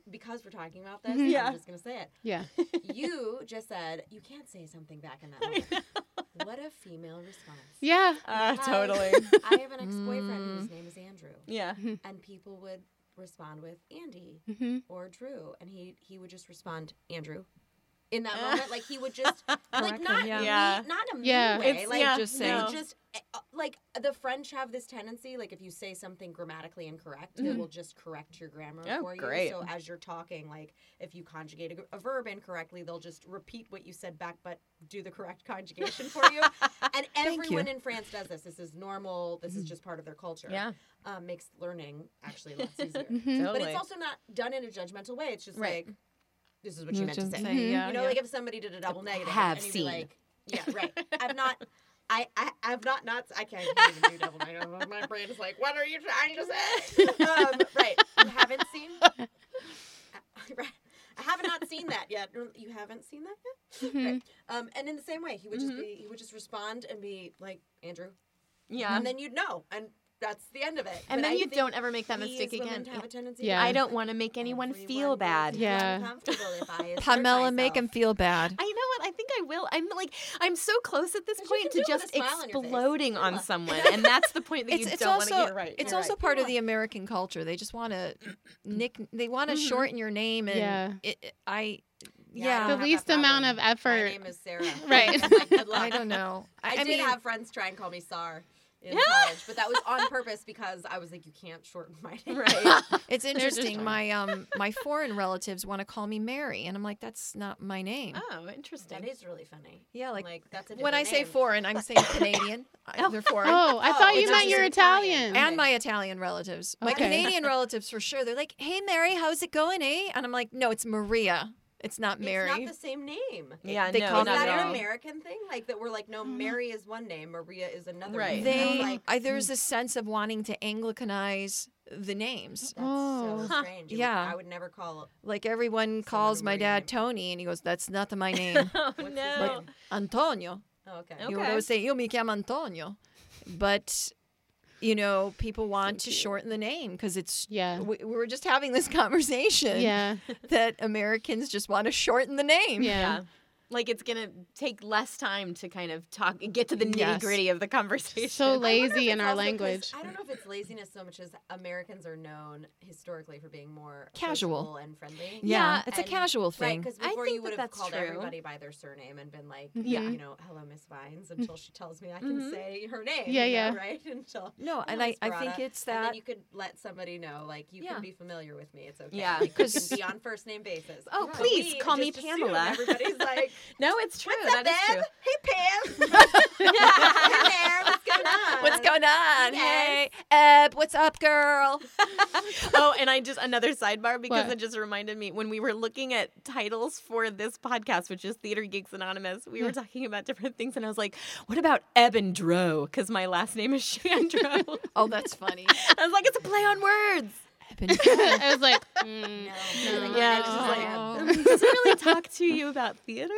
Because we're talking about this, Mhm. Yeah. I'm just gonna say it. Yeah. You just said you can't say something back in that moment. What a female response. Yeah. Ah, Because totally. I have an ex-boyfriend Mm. whose name is Andrew. Yeah. And people would respond with Andy Mhm. or Drew, and he he would just respond Andrew. In that moment, like he would just like not yeah. Yeah. not in a Yeah. mean way, It's- like yeah, just he say- no. just eh, uh, like the French have this tendency, like if you say something grammatically incorrect, they will just correct your grammar Oh, for you. great. So as you're talking, like if you conjugate a, a verb incorrectly, they'll just repeat what you said back, but do the correct conjugation for you. and everyone in France does this. This is normal. This is just part of their culture. Yeah. um, makes learning actually lots easier. Mhm. But it's also not done in a judgmental way. It's just Right. like this is what you meant to Just say. say, Mhm. yeah, you know, yeah. like if somebody did a double negative, have and you'd be seen. like, yeah, right. I've not. I, I I've not not I can't even do double negative. My brain is like, what are you trying to say? um, right. You haven't seen. right. I have not seen that yet. You haven't seen that yet. Mhm. Right. Um, and in the same way, he would just Mhm. be he would just respond and be like Andrew, Yeah. and then you'd know, and that's the end of it. And But then I you don't ever make that mistake again. Have a tendency Yeah. I don't want to make anyone Everyone feel bad. Yeah. uncomfortable if I assert Pamela, make myself. him feel bad. I know what I think I will. I'm like I'm so close at this point to do it with just a smile on exploding on someone, and that's the point that It's, you it's don't want also to get right. it's You're also right. part of the American culture. They just want to nick. They want to Mhm. shorten your name, and Yeah. it, it- I Yeah, yeah. The least amount of effort. My name is Sarah. Right. I'm like, good luck. I don't know. I, I, did mean, have friends try and call me Sar in college, but that was on purpose because I was like, you can't shorten my name. Right. it's interesting. My um my foreign relatives want to call me Mary, and I'm like, that's not my name. Oh, interesting. That is really funny. Yeah, like, Like that's a when I different say foreign, I'm saying Canadian. I- They're foreign. Oh, I Oh, thought you meant just you're Italian. Italian. and my Italian relatives. My Canadian relatives for sure. They're like, "Hey Mary, how's it going, eh?" And I'm like, "No, it's Maria. It's not Mary." It's not the same name. Yeah, They no, call Is not that an. American thing? Like that we're like, no, mm. Mary is one name, Maria is another Right. name. And I was they like, I, there's hmm. a sense of wanting to Anglicanize the names. that's Oh. so strange. It would- Yeah. I would never call Like everyone calls my Maria. dad Tony, and he goes, "That's not my name." Oh What's his no. like Antonio. Oh, okay. You would always say, "Io mi chiamo Antonio," but you know, people want to shorten the name because it's. Yeah. We, we were just having this conversation. Yeah. That Americans just want to shorten the name. Yeah. Yeah. Like it's gonna take less time to kind of talk, get to the nitty Yes. gritty of the conversation. So I wonder if lazy in our language. I don't know if it's laziness so much as Americans are known historically for being more Casual. and friendly. Yeah, it's a And- casual Right, thing. because I before think you would that have that's called true. everybody by their surname and been like, Yeah. you know, hello, Miss Vines, until she tells me I can Mhm. say her name. Yeah, you know, yeah. Right? Until No, and I, I think Sparata." it's And then that. you could let somebody know, like, you Yeah. can be familiar with me. It's okay. Yeah. Like, we be on first name basis. Oh, please call me Pamela. Everybody's like, no, it's true. what's up, That is Bev? true. Hey, Pam. hey there. What's going on? What's going on? Yes. Hey, Eb, what's up, girl? oh, and I just another sidebar because What? it just reminded me when we were looking at titles for this podcast, which is Theater Geeks Anonymous. We were hmm. talking about different things, and I was like, "What about Eb and Dro?" Because my last name is Shandrow. Oh, that's funny. I was like, "It's a play on words." Eb and Dro. I was like, mm, No, no. Yeah, it's just like "Mm, does it really talk to you about theater?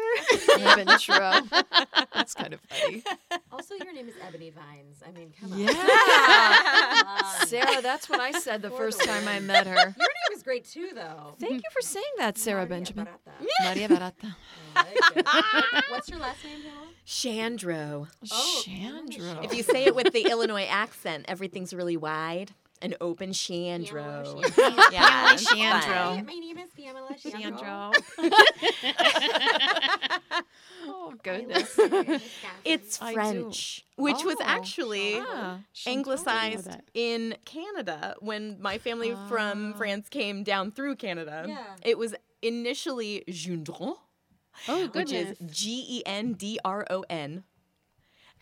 Eb and That's kind of funny. Also, your name is Ebony Vines. I mean, come on. Yeah. Come on. Sarah, that's what I said the For first time I met her. Your name is great too, though. Thank you for saying that, Sarah Maria Benjamin. Barata. Maria Barata. Like. What's your last name, Pamela? Shandrow. Oh, Shandrow. If you say it with the Illinois accent, everything's really wide and open. Shandrow. Pamela Yeah, it's Shandrow. my name is Pamela Shandrow. oh, goodness. It's French, which was Oh, actually ah. anglicized in Canada when my family from France came down through Canada. Yeah. It was initially Gendron, Oh, which is. G E N D R O N.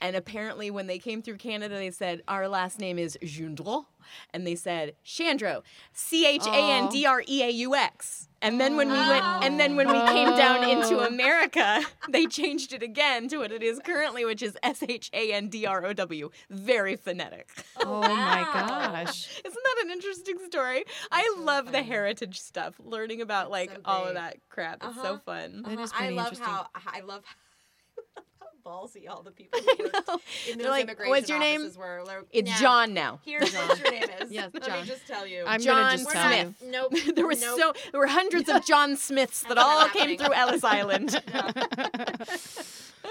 And apparently, when they came through Canada, they said, Our last name is Gendron. And they said, Chandreaux, C H A N D R E A U X. And then when we went, and then when we came down into Oh. America, they changed it again to what it is currently, which is S H A N D R O W. Very phonetic. Oh, my gosh. Isn't that an interesting story? I love the heritage stuff, learning about like so all of that crap. It's Uh-huh. so fun. That is I love how I love how ballsy all the people who worked in those like, immigration "What's your name?" were. Like, It's "Nah, John now. Here's what your name is. Yes, Let John. me just tell you. I'm John just tell not- you. Nope. there were nope. so there were hundreds of John Smiths that all came happening. through Ellis Island.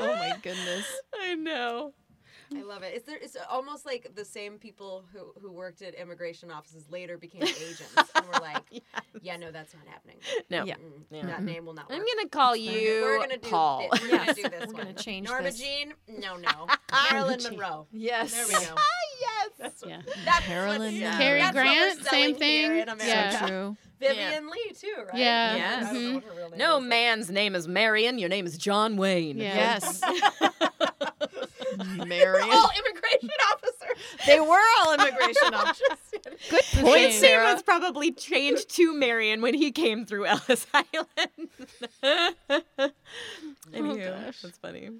Oh my goodness. I know. I love it. It's there. It's almost like the same people who who worked at immigration offices later became agents, and we're like, yeah, no, that's not happening. No. Yeah. Yeah. That mm-hmm. name will not. I'm gonna call We're you gonna do Paul. thi- We're gonna do this We're one. gonna change Norma this. Jean? No, no. Marilyn Monroe. Yes. There we go. yes. That's what, Yeah. that's Marilyn what's- Cary that's what we're Grant, selling same thing. Yeah. So true. Vivien Leigh too, right? Yeah. Yes. I don't know what her mm-hmm. real name No is, man's name is Marion. Your name is John Wayne. Yeah. Yes. Marion. All immigration officers. They were all immigration officers. Good His point, name Sarah. was probably changed to Marion when he came through Ellis Island. Anywho, gosh. that's funny.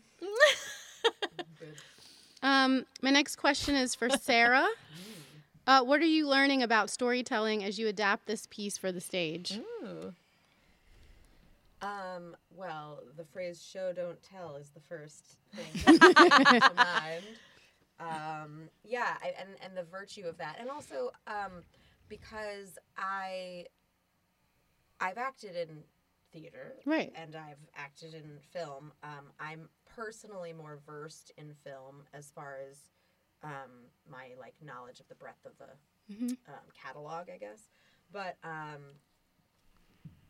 Um, my next question is for Sarah. Uh, what are you learning about storytelling as you adapt this piece for the stage? Ooh. Um, well, the phrase show don't tell is the first thing that comes to mind. Um, yeah, I, and and the virtue of that. And also um, because I I've acted in theater Right. and I've acted in film. Um, I'm personally more versed in film as far as um, my like knowledge of the breadth of the Mhm. um, catalog, I guess. But um,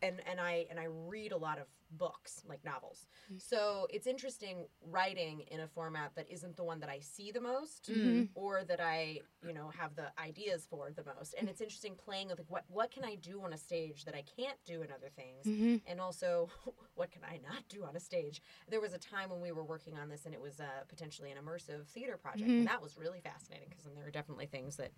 and and I and I read a lot of books, like novels. So it's interesting writing in a format that isn't the one that I see the most, Mhm. or that I you know have the ideas for the most. And it's interesting playing with like what what can I do on a stage that I can't do in other things, Mhm. and also what can I not do on a stage. There was a time when we were working on this, and it was uh, potentially an immersive theater project, Mhm. and that was really fascinating because then there are definitely things that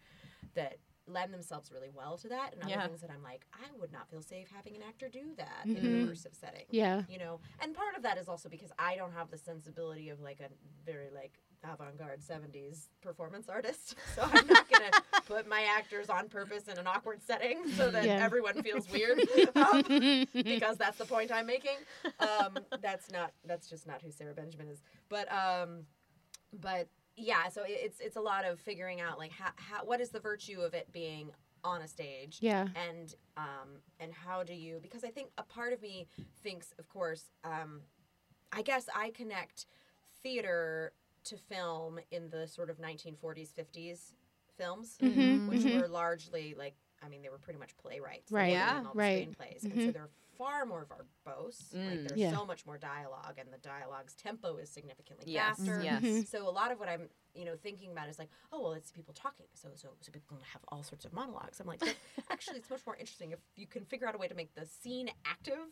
that lend themselves really well to that, and other Yeah. things that I'm like, I would not feel safe having an actor do that Mhm. in an immersive setting. Yeah. you know, and part of that is also because I don't have the sensibility of like a very like avant-garde 70s performance artist so i'm not going to put my actors on purpose in an awkward setting so that Yeah. everyone feels weird um, because that's the point i'm making um, that's not that's just not who sarah benjamin is but um but yeah so it- it's it's a lot of figuring out like how, how what is the virtue of it being on a stage Yeah. and um and how do you because i think a part of me thinks of course um i guess i connect theater to film in the sort of 1940s 50s films Mhm, which mhm. were largely like i mean they were pretty much playwrights Right, yeah, all the right. screenplays and so Mhm. they're far more verbose like Mm. there's Yeah. so much more dialogue and the dialogue's tempo is significantly Yes, faster yes. So a lot of what i'm you know thinking about is like oh well it's people talking so so so people can have all sorts of monologues i'm like actually it's much more interesting if you can figure out a way to make the scene active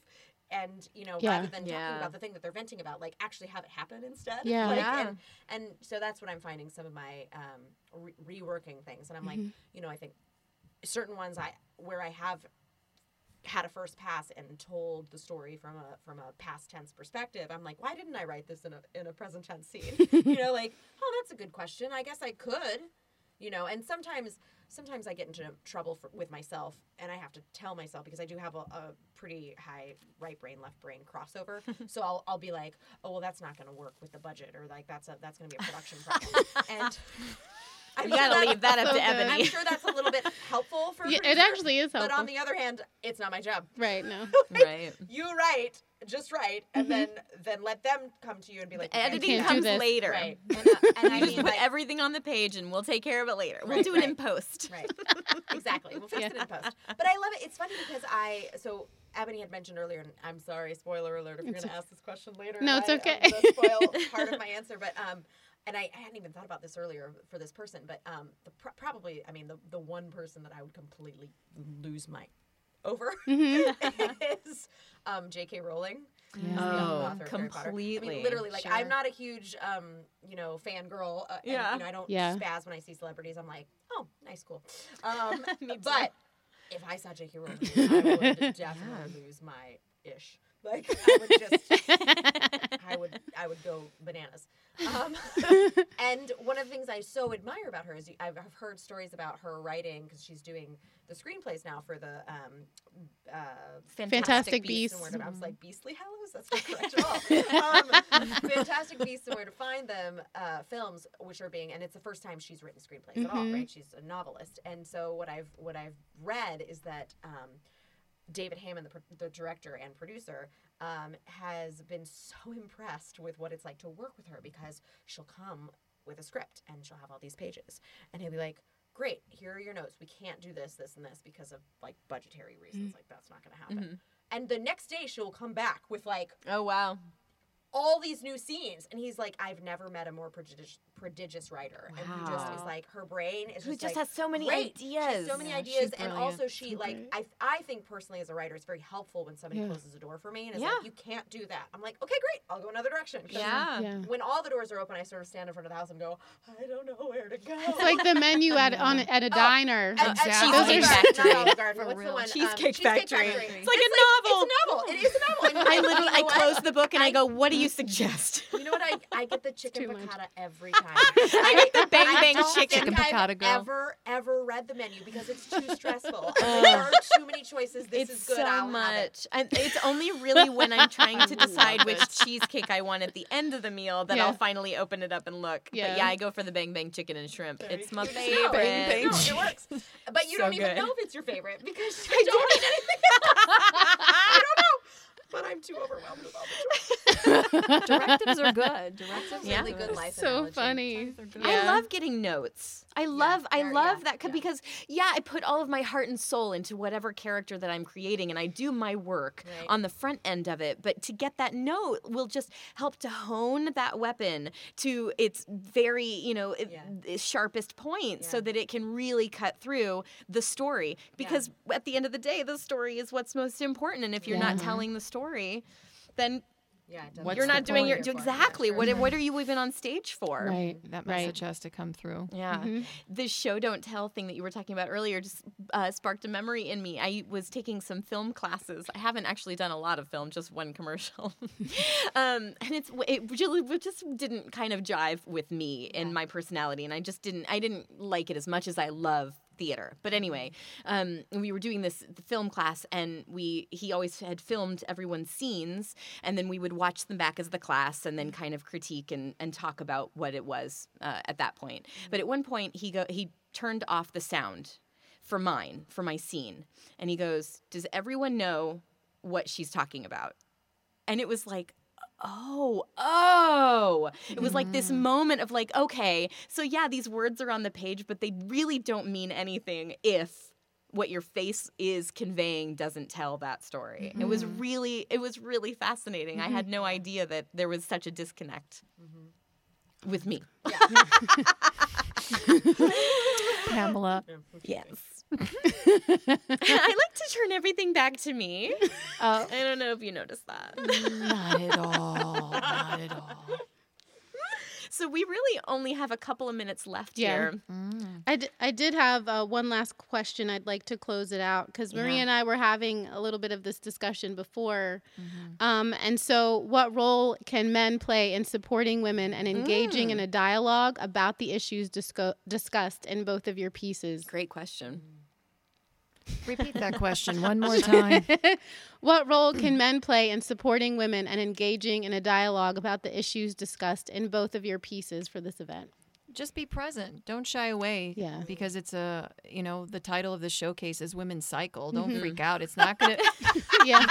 and you know Yeah. rather than Yeah. talking about the thing that they're venting about like actually have it happen instead Yeah. like, Yeah. And, and so that's what i'm finding some of my um, re- reworking things and i'm Mm-hmm. like you know i think certain ones i where i have had a first pass and told the story from a from a past tense perspective i'm like why didn't i write this in a in a present tense scene? You know like oh that's a good question. I guess i could you know and sometimes sometimes i get into trouble for, with myself and i have to tell myself because i do have a, a pretty high right brain left brain crossover. So I'll, I'll be like oh well that's not going to work with the budget or like that's a that's going to be a production problem. And You gotta leave that up so to good. Ebony. I'm sure that's a little bit helpful for a Yeah, it producer, actually is helpful. But on the other hand, it's not my job. Right. No. right. You write just right, and then then let them come to you and be like, "You Editing can't that." do comes this. later. Right. And, uh, and I just mean, put like, everything on the page and we'll take care of it later. We'll Right, do it in post. Right. exactly. We'll fix it in post. But I love it. It's funny because I so Ebony had mentioned earlier, and I'm sorry, spoiler alert, if you're going to ask this question later. No, it's I, okay. Um, spoil part of my answer, but um, and I, I hadn't even thought about this earlier for this person, but um, the pr- probably, I mean, the the one person that I would completely lose my over is um, J.K. Rowling. the Oh, author of Harry Potter. I mean, literally, like Sure. I'm not a huge, um, you know, fangirl. Uh, and, Yeah. you know, I don't Yeah. spaz when I see celebrities. I'm like, oh, nice, cool. Um, Me too. but if I saw J.K. Rowling, I would definitely lose my ish. Like I would just, I would, I would go bananas. Um, and one of the things I so admire about her is I've I've heard stories about her writing because she's doing the screenplays now for the um, uh, Fantastic Beasts. and Beasts. Where to, I was like Beastly Hallows. That's not correct at all. Um, Fantastic Beasts and Where to Find Them uh, films, which are being, and it's the first time she's written screenplays at all, Mhm. right? She's a novelist, and so what I've what I've read is that. Um, David Hammond, the, the director and producer, um, has been so impressed with what it's like to work with her because she'll come with a script and she'll have all these pages, and he'll be like, "Great, here are your notes. We can't do this, this, and this because of like budgetary reasons. Mm. Like that's not going to happen." Mhm. And the next day, she'll come back with like, "Oh wow." All these new scenes, and he's like, "I've never met a more prodigious, prodigious writer." And he just is like, her brain is Who just, just like, has so many great. She has ideas. so many Yeah, ideas, and also she So like. I I think personally as a writer, it's very helpful when somebody Yeah. closes a door for me and is Yeah. like, "You can't do that." I'm like, "Okay, great, I'll go another direction. Yeah. Yeah. When all the doors are open, I sort of stand in front of the house and go, "I don't know where to go." It's like the menu at on at a diner. At, at Those Cheesecake are- Factory. Not Olive Garden. What's the one? Um, Cheesecake Factory. It's, It's like a like, novel. It's a novel. It is a novel. And you know- I literally I close the book and I go, "What do you suggest?" You know what? I, I get the chicken too piccata every time. I get the bang bang chicken. Chicken I've piccata girl. ever ever read the menu because it's too stressful. There are too many choices. This it's is good. so I'll much. it. And it's only really when I'm trying to decide which cheesecake I want at the end of the meal that Yeah. I'll finally open it up and look. Yeah. But yeah, I go for the bang bang chicken and shrimp. It's my You just know. favorite. Bang, bang. No, it works. But you So don't even good. know if it's your favorite because you don't eat anything else. I don't know. But I'm too overwhelmed with all the choices. Directives are good. Directives Yeah. are Really good life so analogy. funny. I love getting notes. I love I very- love yeah, that yeah. because yeah, I put all of my heart and soul into whatever character that I'm creating and I do my work Right. on the front end of it, but to get that note will just help to hone that weapon to its very, you know, it- Yeah. sharpest point so that it can really cut through the story because at the end of the day the story is what's most important and if you're not telling the story then Yeah. What's you're not doing your point? Here for it. exactly Yeah, what what are you even on stage for Right. That right. message has to come through. yeah. Mhm. The show don't tell thing that you were talking about earlier just uh, sparked a memory in me. I was taking some film classes. I haven't actually done a lot of film, just one commercial. um, and it's it really it just didn't kind of jive with me and my personality and I just didn't I didn't like it as much as I love theater. But anyway, um, we were doing this film class, and we he always had filmed everyone's scenes, and then we would watch them back as the class, and then kind of critique and, and talk about what it was uh, at that point. But at one point, he go he turned off the sound for mine for my scene, and he goes, "Does everyone know what she's talking about?" And it was like, oh, oh. It was like this mm-hmm. moment of like, okay, so yeah, these words are on the page, but they really don't mean anything if what your face is conveying doesn't tell that story. It was mm-hmm. really it was really fascinating. I had mm-hmm. no idea that there was such a disconnect with me. Pamela. Yes. I like to turn everything back to me. Oh. I don't know if you noticed that. Not at all. Not at all. So we really only have a couple of minutes left Yeah. here. I, d- I did have uh, one last question. I'd like to close it out because Maria Yeah. and I were having a little bit of this discussion before. Mm-hmm. Um, and so, what role can men play in supporting women and engaging Mm. in a dialogue about the issues disco- discussed in both of your pieces? Great question. Repeat that question one more time. what role can men play in supporting women and engaging in a dialogue about the issues discussed in both of your pieces for this event? Just be present. Don't shy away. Yeah. Because it's a, you know, the title of the showcase is Women's Cycle. Don't Mhm. freak out. It's not going to. yeah.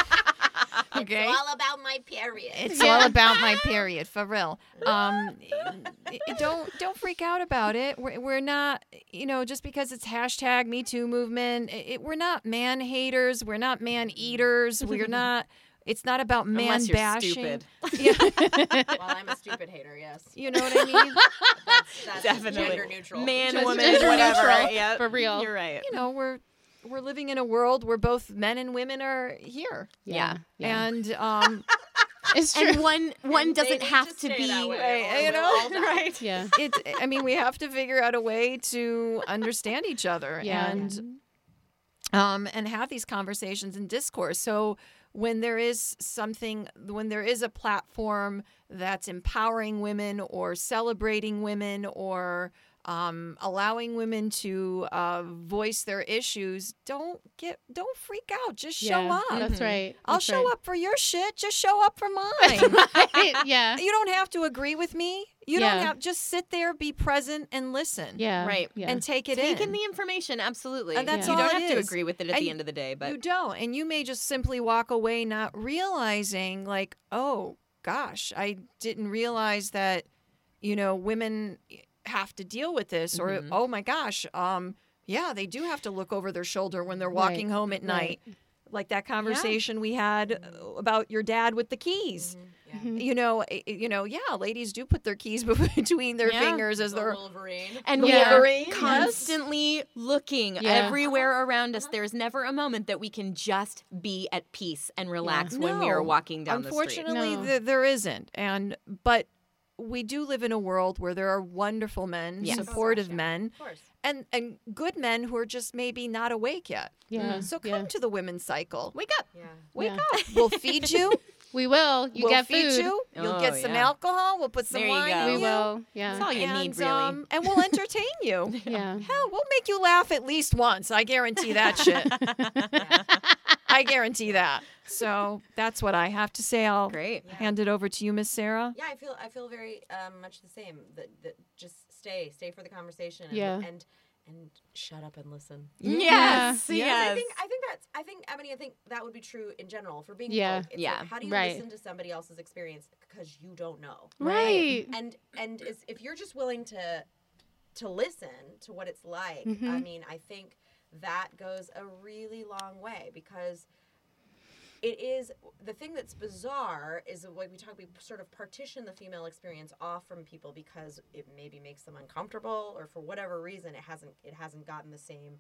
Okay. It's all about my period. It's all about my period, for real. Um, i- i- don't don't freak out about it. We're, we're not, you know, just because it's hashtag Me Too movement. It, we're not man haters. We're not man eaters. We're not. It's not about man Unless you're bashing. stupid. Yeah. well, I'm a stupid hater. Yes. You know what I mean? That's, that's Definitely. gender neutral. Man, Just woman, gender whatever. neutral, Yeah, for real. You're right. you know, we're we're living in a world where both men and women are here. Yeah. Yeah. And um, It's true. And one one And doesn't have to to, be way, Right, you know? right. yeah. it I mean, we have to figure out a way to understand each other Yeah. and um and have these conversations and discourse. So when there is something, when there is a platform that's empowering women or celebrating women or um, allowing women to uh, voice their issues, don't get, don't freak out. Just show Yeah, up. that's right, I'll that's show right. up for your shit. Just show up for mine. right, yeah. You don't have to agree with me. You Yeah. don't have just sit there, be present, and listen. Yeah, Right. yeah. And take it Take in. in the information, absolutely. And that's you all don't it have to agree with it at And the end of the day, but you don't, and you may just simply walk away not realizing, like, oh gosh, I didn't realize that, you know, women have to deal with this, or Mhm. oh my gosh, um, yeah, they do have to look over their shoulder when they're Right, walking home at right. night. Like that conversation we had uh, about your dad with the keys. Mhm. You know, i- i- you know, yeah, ladies do put their keys between their Yeah. fingers as The they're Wolverine. And we Yeah. are Wolverine, yes. constantly looking Yeah. everywhere around us. There's never a moment that we can just be at peace and relax when we are walking down the street. Unfortunately, No. th- there isn't. And but we do live in a world where there are wonderful men, Yes. Oh, supportive men, Of course. and and good men who are just maybe not awake yet. Yeah, So come yeah. to the women's cycle. Wake up. Yeah. Wake Yeah. up. We'll feed you. We will. You we'll get feed food. you. You'll Oh, get some yeah. alcohol. We'll put some There you wine go. in We you. will. Yeah. That's all you need, and, really. um, and we'll entertain you. Yeah. Hell, we'll make you laugh at least once. I guarantee that shit. I guarantee that. So that's what I have to say. I'll Great. hand it over to you, Miss Sarah. Yeah, I feel I feel very um, much the same. That, that just stay, stay for the conversation. And, Yeah. and and shut up and listen. Yes. Yes, Yes. I think I think that's I think Ebony. I think that would be true in general for being Yeah. folk. Yeah. Like, how do you Right. listen to somebody else's experience because you don't know? Right. And and is, if you're just willing to to listen to what it's like, I Mhm. mean, I think that goes a really long way because it is the thing that's bizarre is the way we talk we sort of partition the female experience off from people because it maybe makes them uncomfortable or for whatever reason it hasn't it hasn't gotten the same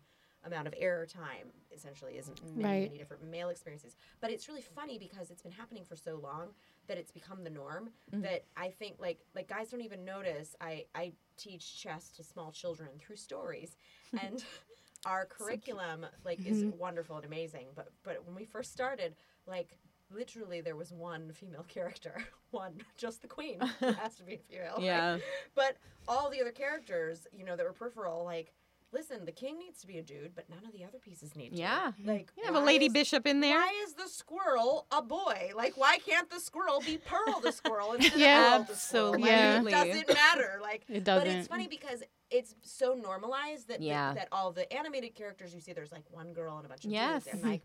amount of air time essentially as many, Right. many different male experiences. But it's really funny because it's been happening for so long that it's become the norm mm-hmm. that i think like like guys don't even notice i i teach chess to small children through stories. And our curriculum like is Mhm. wonderful and amazing but but when we first started like literally there was one female character one just the queen It has to be a female right? Yeah. but all the other characters you know that were peripheral like listen the king needs to be a dude but none of the other pieces need to Yeah. like You have a lady is- bishop in there. why is the squirrel a boy? Like, why can't the squirrel be Pearl the squirrel instead Yeah. of Pearl the squirrel? Like, Absolutely. it doesn't matter. Like, It doesn't. But it's funny because it's so normalized that Yeah. that, that all the animated characters you see, there's like one girl and a bunch of Yes. dudes, and like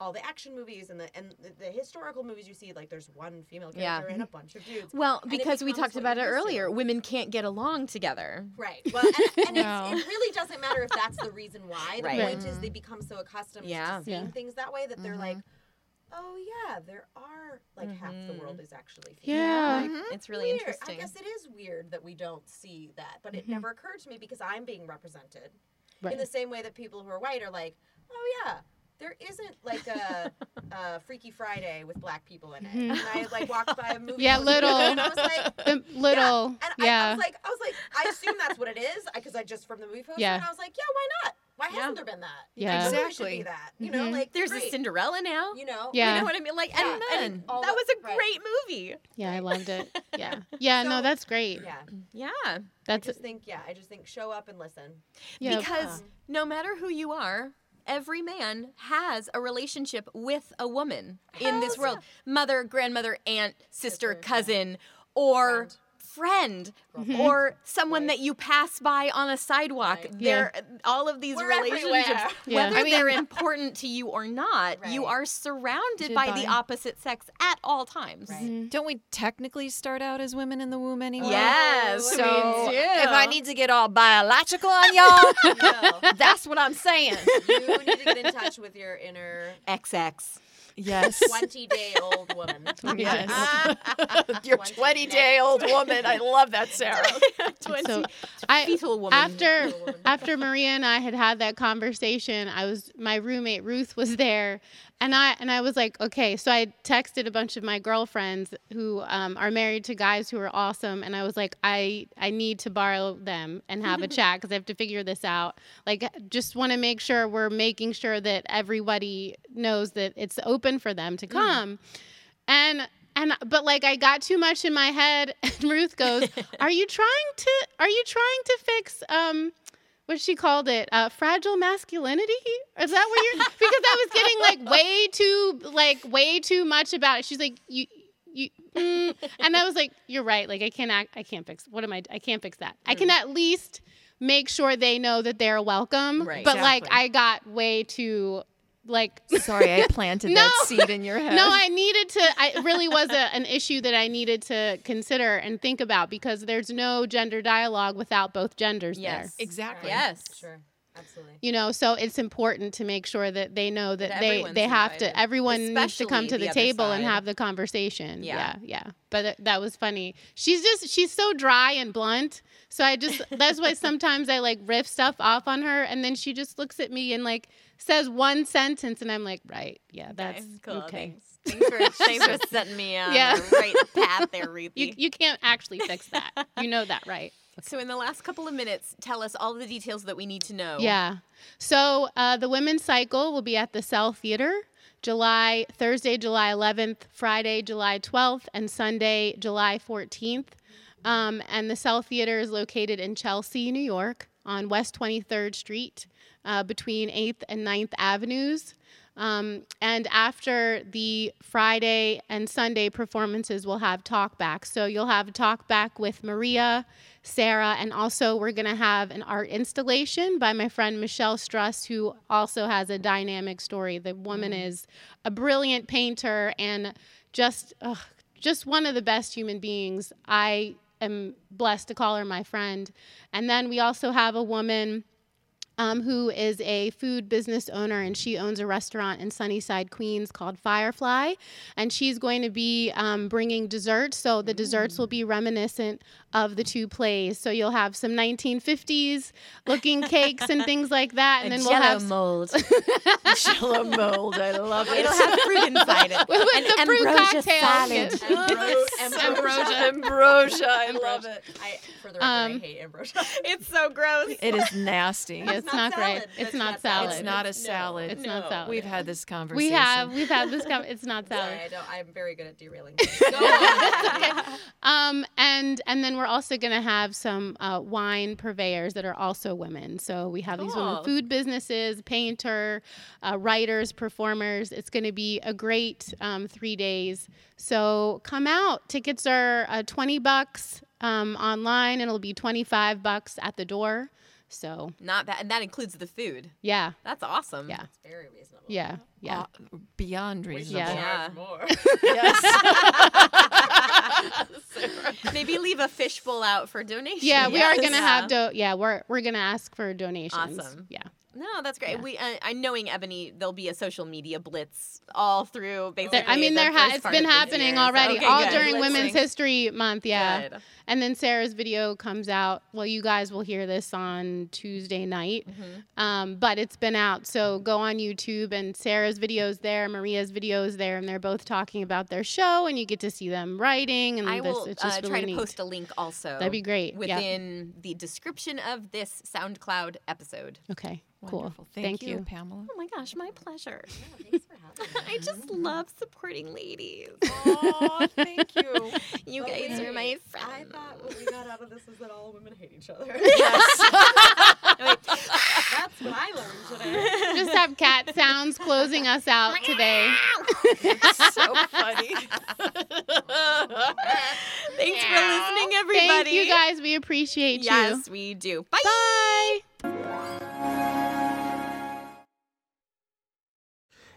all the action movies and the and the, the historical movies you see, like there's one female Yeah. character and a bunch of dudes. Well, because we talked what about it you're to. earlier, women can't get along together. Right. Well, and, and Wow. it's, it really doesn't matter if that's the reason why. The Right. point is they become so accustomed Yeah. to seeing Yeah. things that way that they're like, mm-hmm. oh yeah, there are like half the world mm-hmm. is actually female. Yeah. Like, mm-hmm. It's really weird. interesting. I guess it is weird that we don't see that, but it never occurred to me because I'm being represented Right. in the same way that people who are white are like, oh yeah. There isn't like a, a Freaky Friday with black people in it. And I like walked by a movie. Yeah, poster little. And I was like, The little. and I, I was like, I was like, I assume that's what it is because I just from the movie poster, Yeah. and I was like, yeah, why not? Why hasn't there been that? Yeah. Like, should Exactly. be that. You know, Mhm. like There's great. a Cinderella now. You know, Yeah. You know what I mean? Like, and, Yeah. and And all that was a right. great movie. Yeah, I loved it. Yeah. Yeah, no, that's great. Yeah, Yeah. I That's just think, yeah, I just think show up and listen. yeah. Because no matter who you are, every man has a relationship with a woman in this world. Mother, grandmother, aunt, sister, Sister, cousin, or friend, Mm-hmm. or someone that you pass by on a sidewalk. Right. They're all of these We're relationships. Yeah. whether I mean- they're important to you or not, you are surrounded by by- the opposite sex at all times. Right. Don't we technically start out as women in the womb anyway? Yes, So if I need to get all biological on y'all, No, that's what I'm saying. you need to get in touch with your inner XX. Yes. 20 day old woman. Yes. Your 20 20 day old woman. I love that, Sarah. So I fetal woman. after Fetal woman. after Maria and I had had that conversation, I was my roommate Ruth was there, and I and I was like, okay. So I texted a bunch of my girlfriends who um, are married to guys who are awesome, and I was like, I I need to borrow them and have a chat because I have to figure this out. Like, just want to make sure we're making sure that everybody knows that it's open for them to come. And and but like I got too much in my head and Ruth goes, "Are you trying to are you trying to fix um what she called it uh, fragile masculinity is that what you're because i was getting like way too like way too much about it she's like you you mm. and i was like you're right like i can't act i can't fix what am i i can't fix that i can at least make sure they know that they're welcome Right. but like i got way too like Sorry, I planted that seed in your head. no i needed to i it really was a, an issue that i needed to consider and think about because there's no gender dialogue without both genders there exactly. Yes. Sure. Absolutely. you know so it's important to make sure that they know that, That they they have invited, to everyone needs to come to the, the other table and have the conversation yeah Yeah. yeah, but th- that was funny she's just she's so dry and blunt so i just that's why sometimes i like riff stuff off on her and then she just looks at me and like says one sentence and i'm like right yeah that's cool, okay Thanks for, thanks for setting me on Yeah. the right path there, Ruthie. you, you can't actually fix that you know that right So, in the last couple of minutes, tell us all the details that we need to know. Yeah. So uh, the women's cycle will be at the Cell Theater, July Thursday, July 11th, Friday, July 12th, and Sunday, July 14th. Um, and the Cell Theater is located in Chelsea, New York, on West 23rd Street, uh, between 8th and 9th Avenues. Um, and after the Friday and Sunday performances, we'll have talk back. So you'll have a talk back with Maria, Sarah, and also we're going to have an art installation by my friend Michelle Struss, who also has a dynamic story. The woman is a brilliant painter and just ugh, just one of the best human beings. I am blessed to call her my friend. And then we also have a woman um, who is a food business owner, and she owns a restaurant in Sunnyside, Queens called Firefly. And she's going to be um, bringing desserts. So the desserts will be reminiscent of the two plays. So you'll have some 1950s looking cakes and things like that. And A then we'll Jell-O have mold. Jello mold. I love it. It'll have fruit inside it. with An the fruit ambrosia cocktail. salad. Ambrosia. Ambrosia. I love it. I, for the record, Um, I hate ambrosia. It's so gross. It is nasty. Yeah, it's not, not great. It's That's not not salad. It's not a salad. It's not salad. We've had this conversation. We have we've had this. conversation. it's not salad. Sorry, I don't. I'm very good at derailing. things. Go on. Um, and and then we're also going to have some uh, wine purveyors that are also women. So we have these women food businesses, painter, uh, writers, performers. It's going to be a great um, three days. So come out. Tickets are uh, twenty bucks um, online, and it'll be twenty five bucks at the door. So Not bad. And that includes the food. yeah, That's awesome. yeah, Very reasonable. yeah, yeah. Uh, beyond reasonable. Yeah. Yeah. More. Maybe leave a fishbowl out for donations. Yeah, we are gonna have do. Yeah, we're we're gonna ask for donations. Awesome. Yeah. No, that's great. We, uh, I knowing Ebony, there'll be a social media blitz all through. Basically, I mean, the there ha- it's been happening year. already, Okay, all good. during Blitzing. Women's History Month. Yeah, Good. and then Sarah's video comes out. Well, you guys will hear this on Tuesday night, Mm-hmm. um, but it's been out. So go on YouTube, and Sarah's video's there, Maria's video's there, and they're both talking about their show, and you get to see them writing. And I this, will it's just uh, really try to neat. post a link also. That'd be great. Yeah. Within the description of this SoundCloud episode. Okay, cool. Wonderful. Thank, Thank you. Pamela. Oh my gosh, my pleasure. Thanks for having me. I just love supporting ladies. Oh, thank you. You But guys are my friends. I thought what we got out of this is that all women hate each other. Wait, That's what I learned today. Just have cat sounds closing us out today. so funny. Thanks for listening, everybody. Thank you guys. We appreciate you. Yes, we do. Bye. Bye.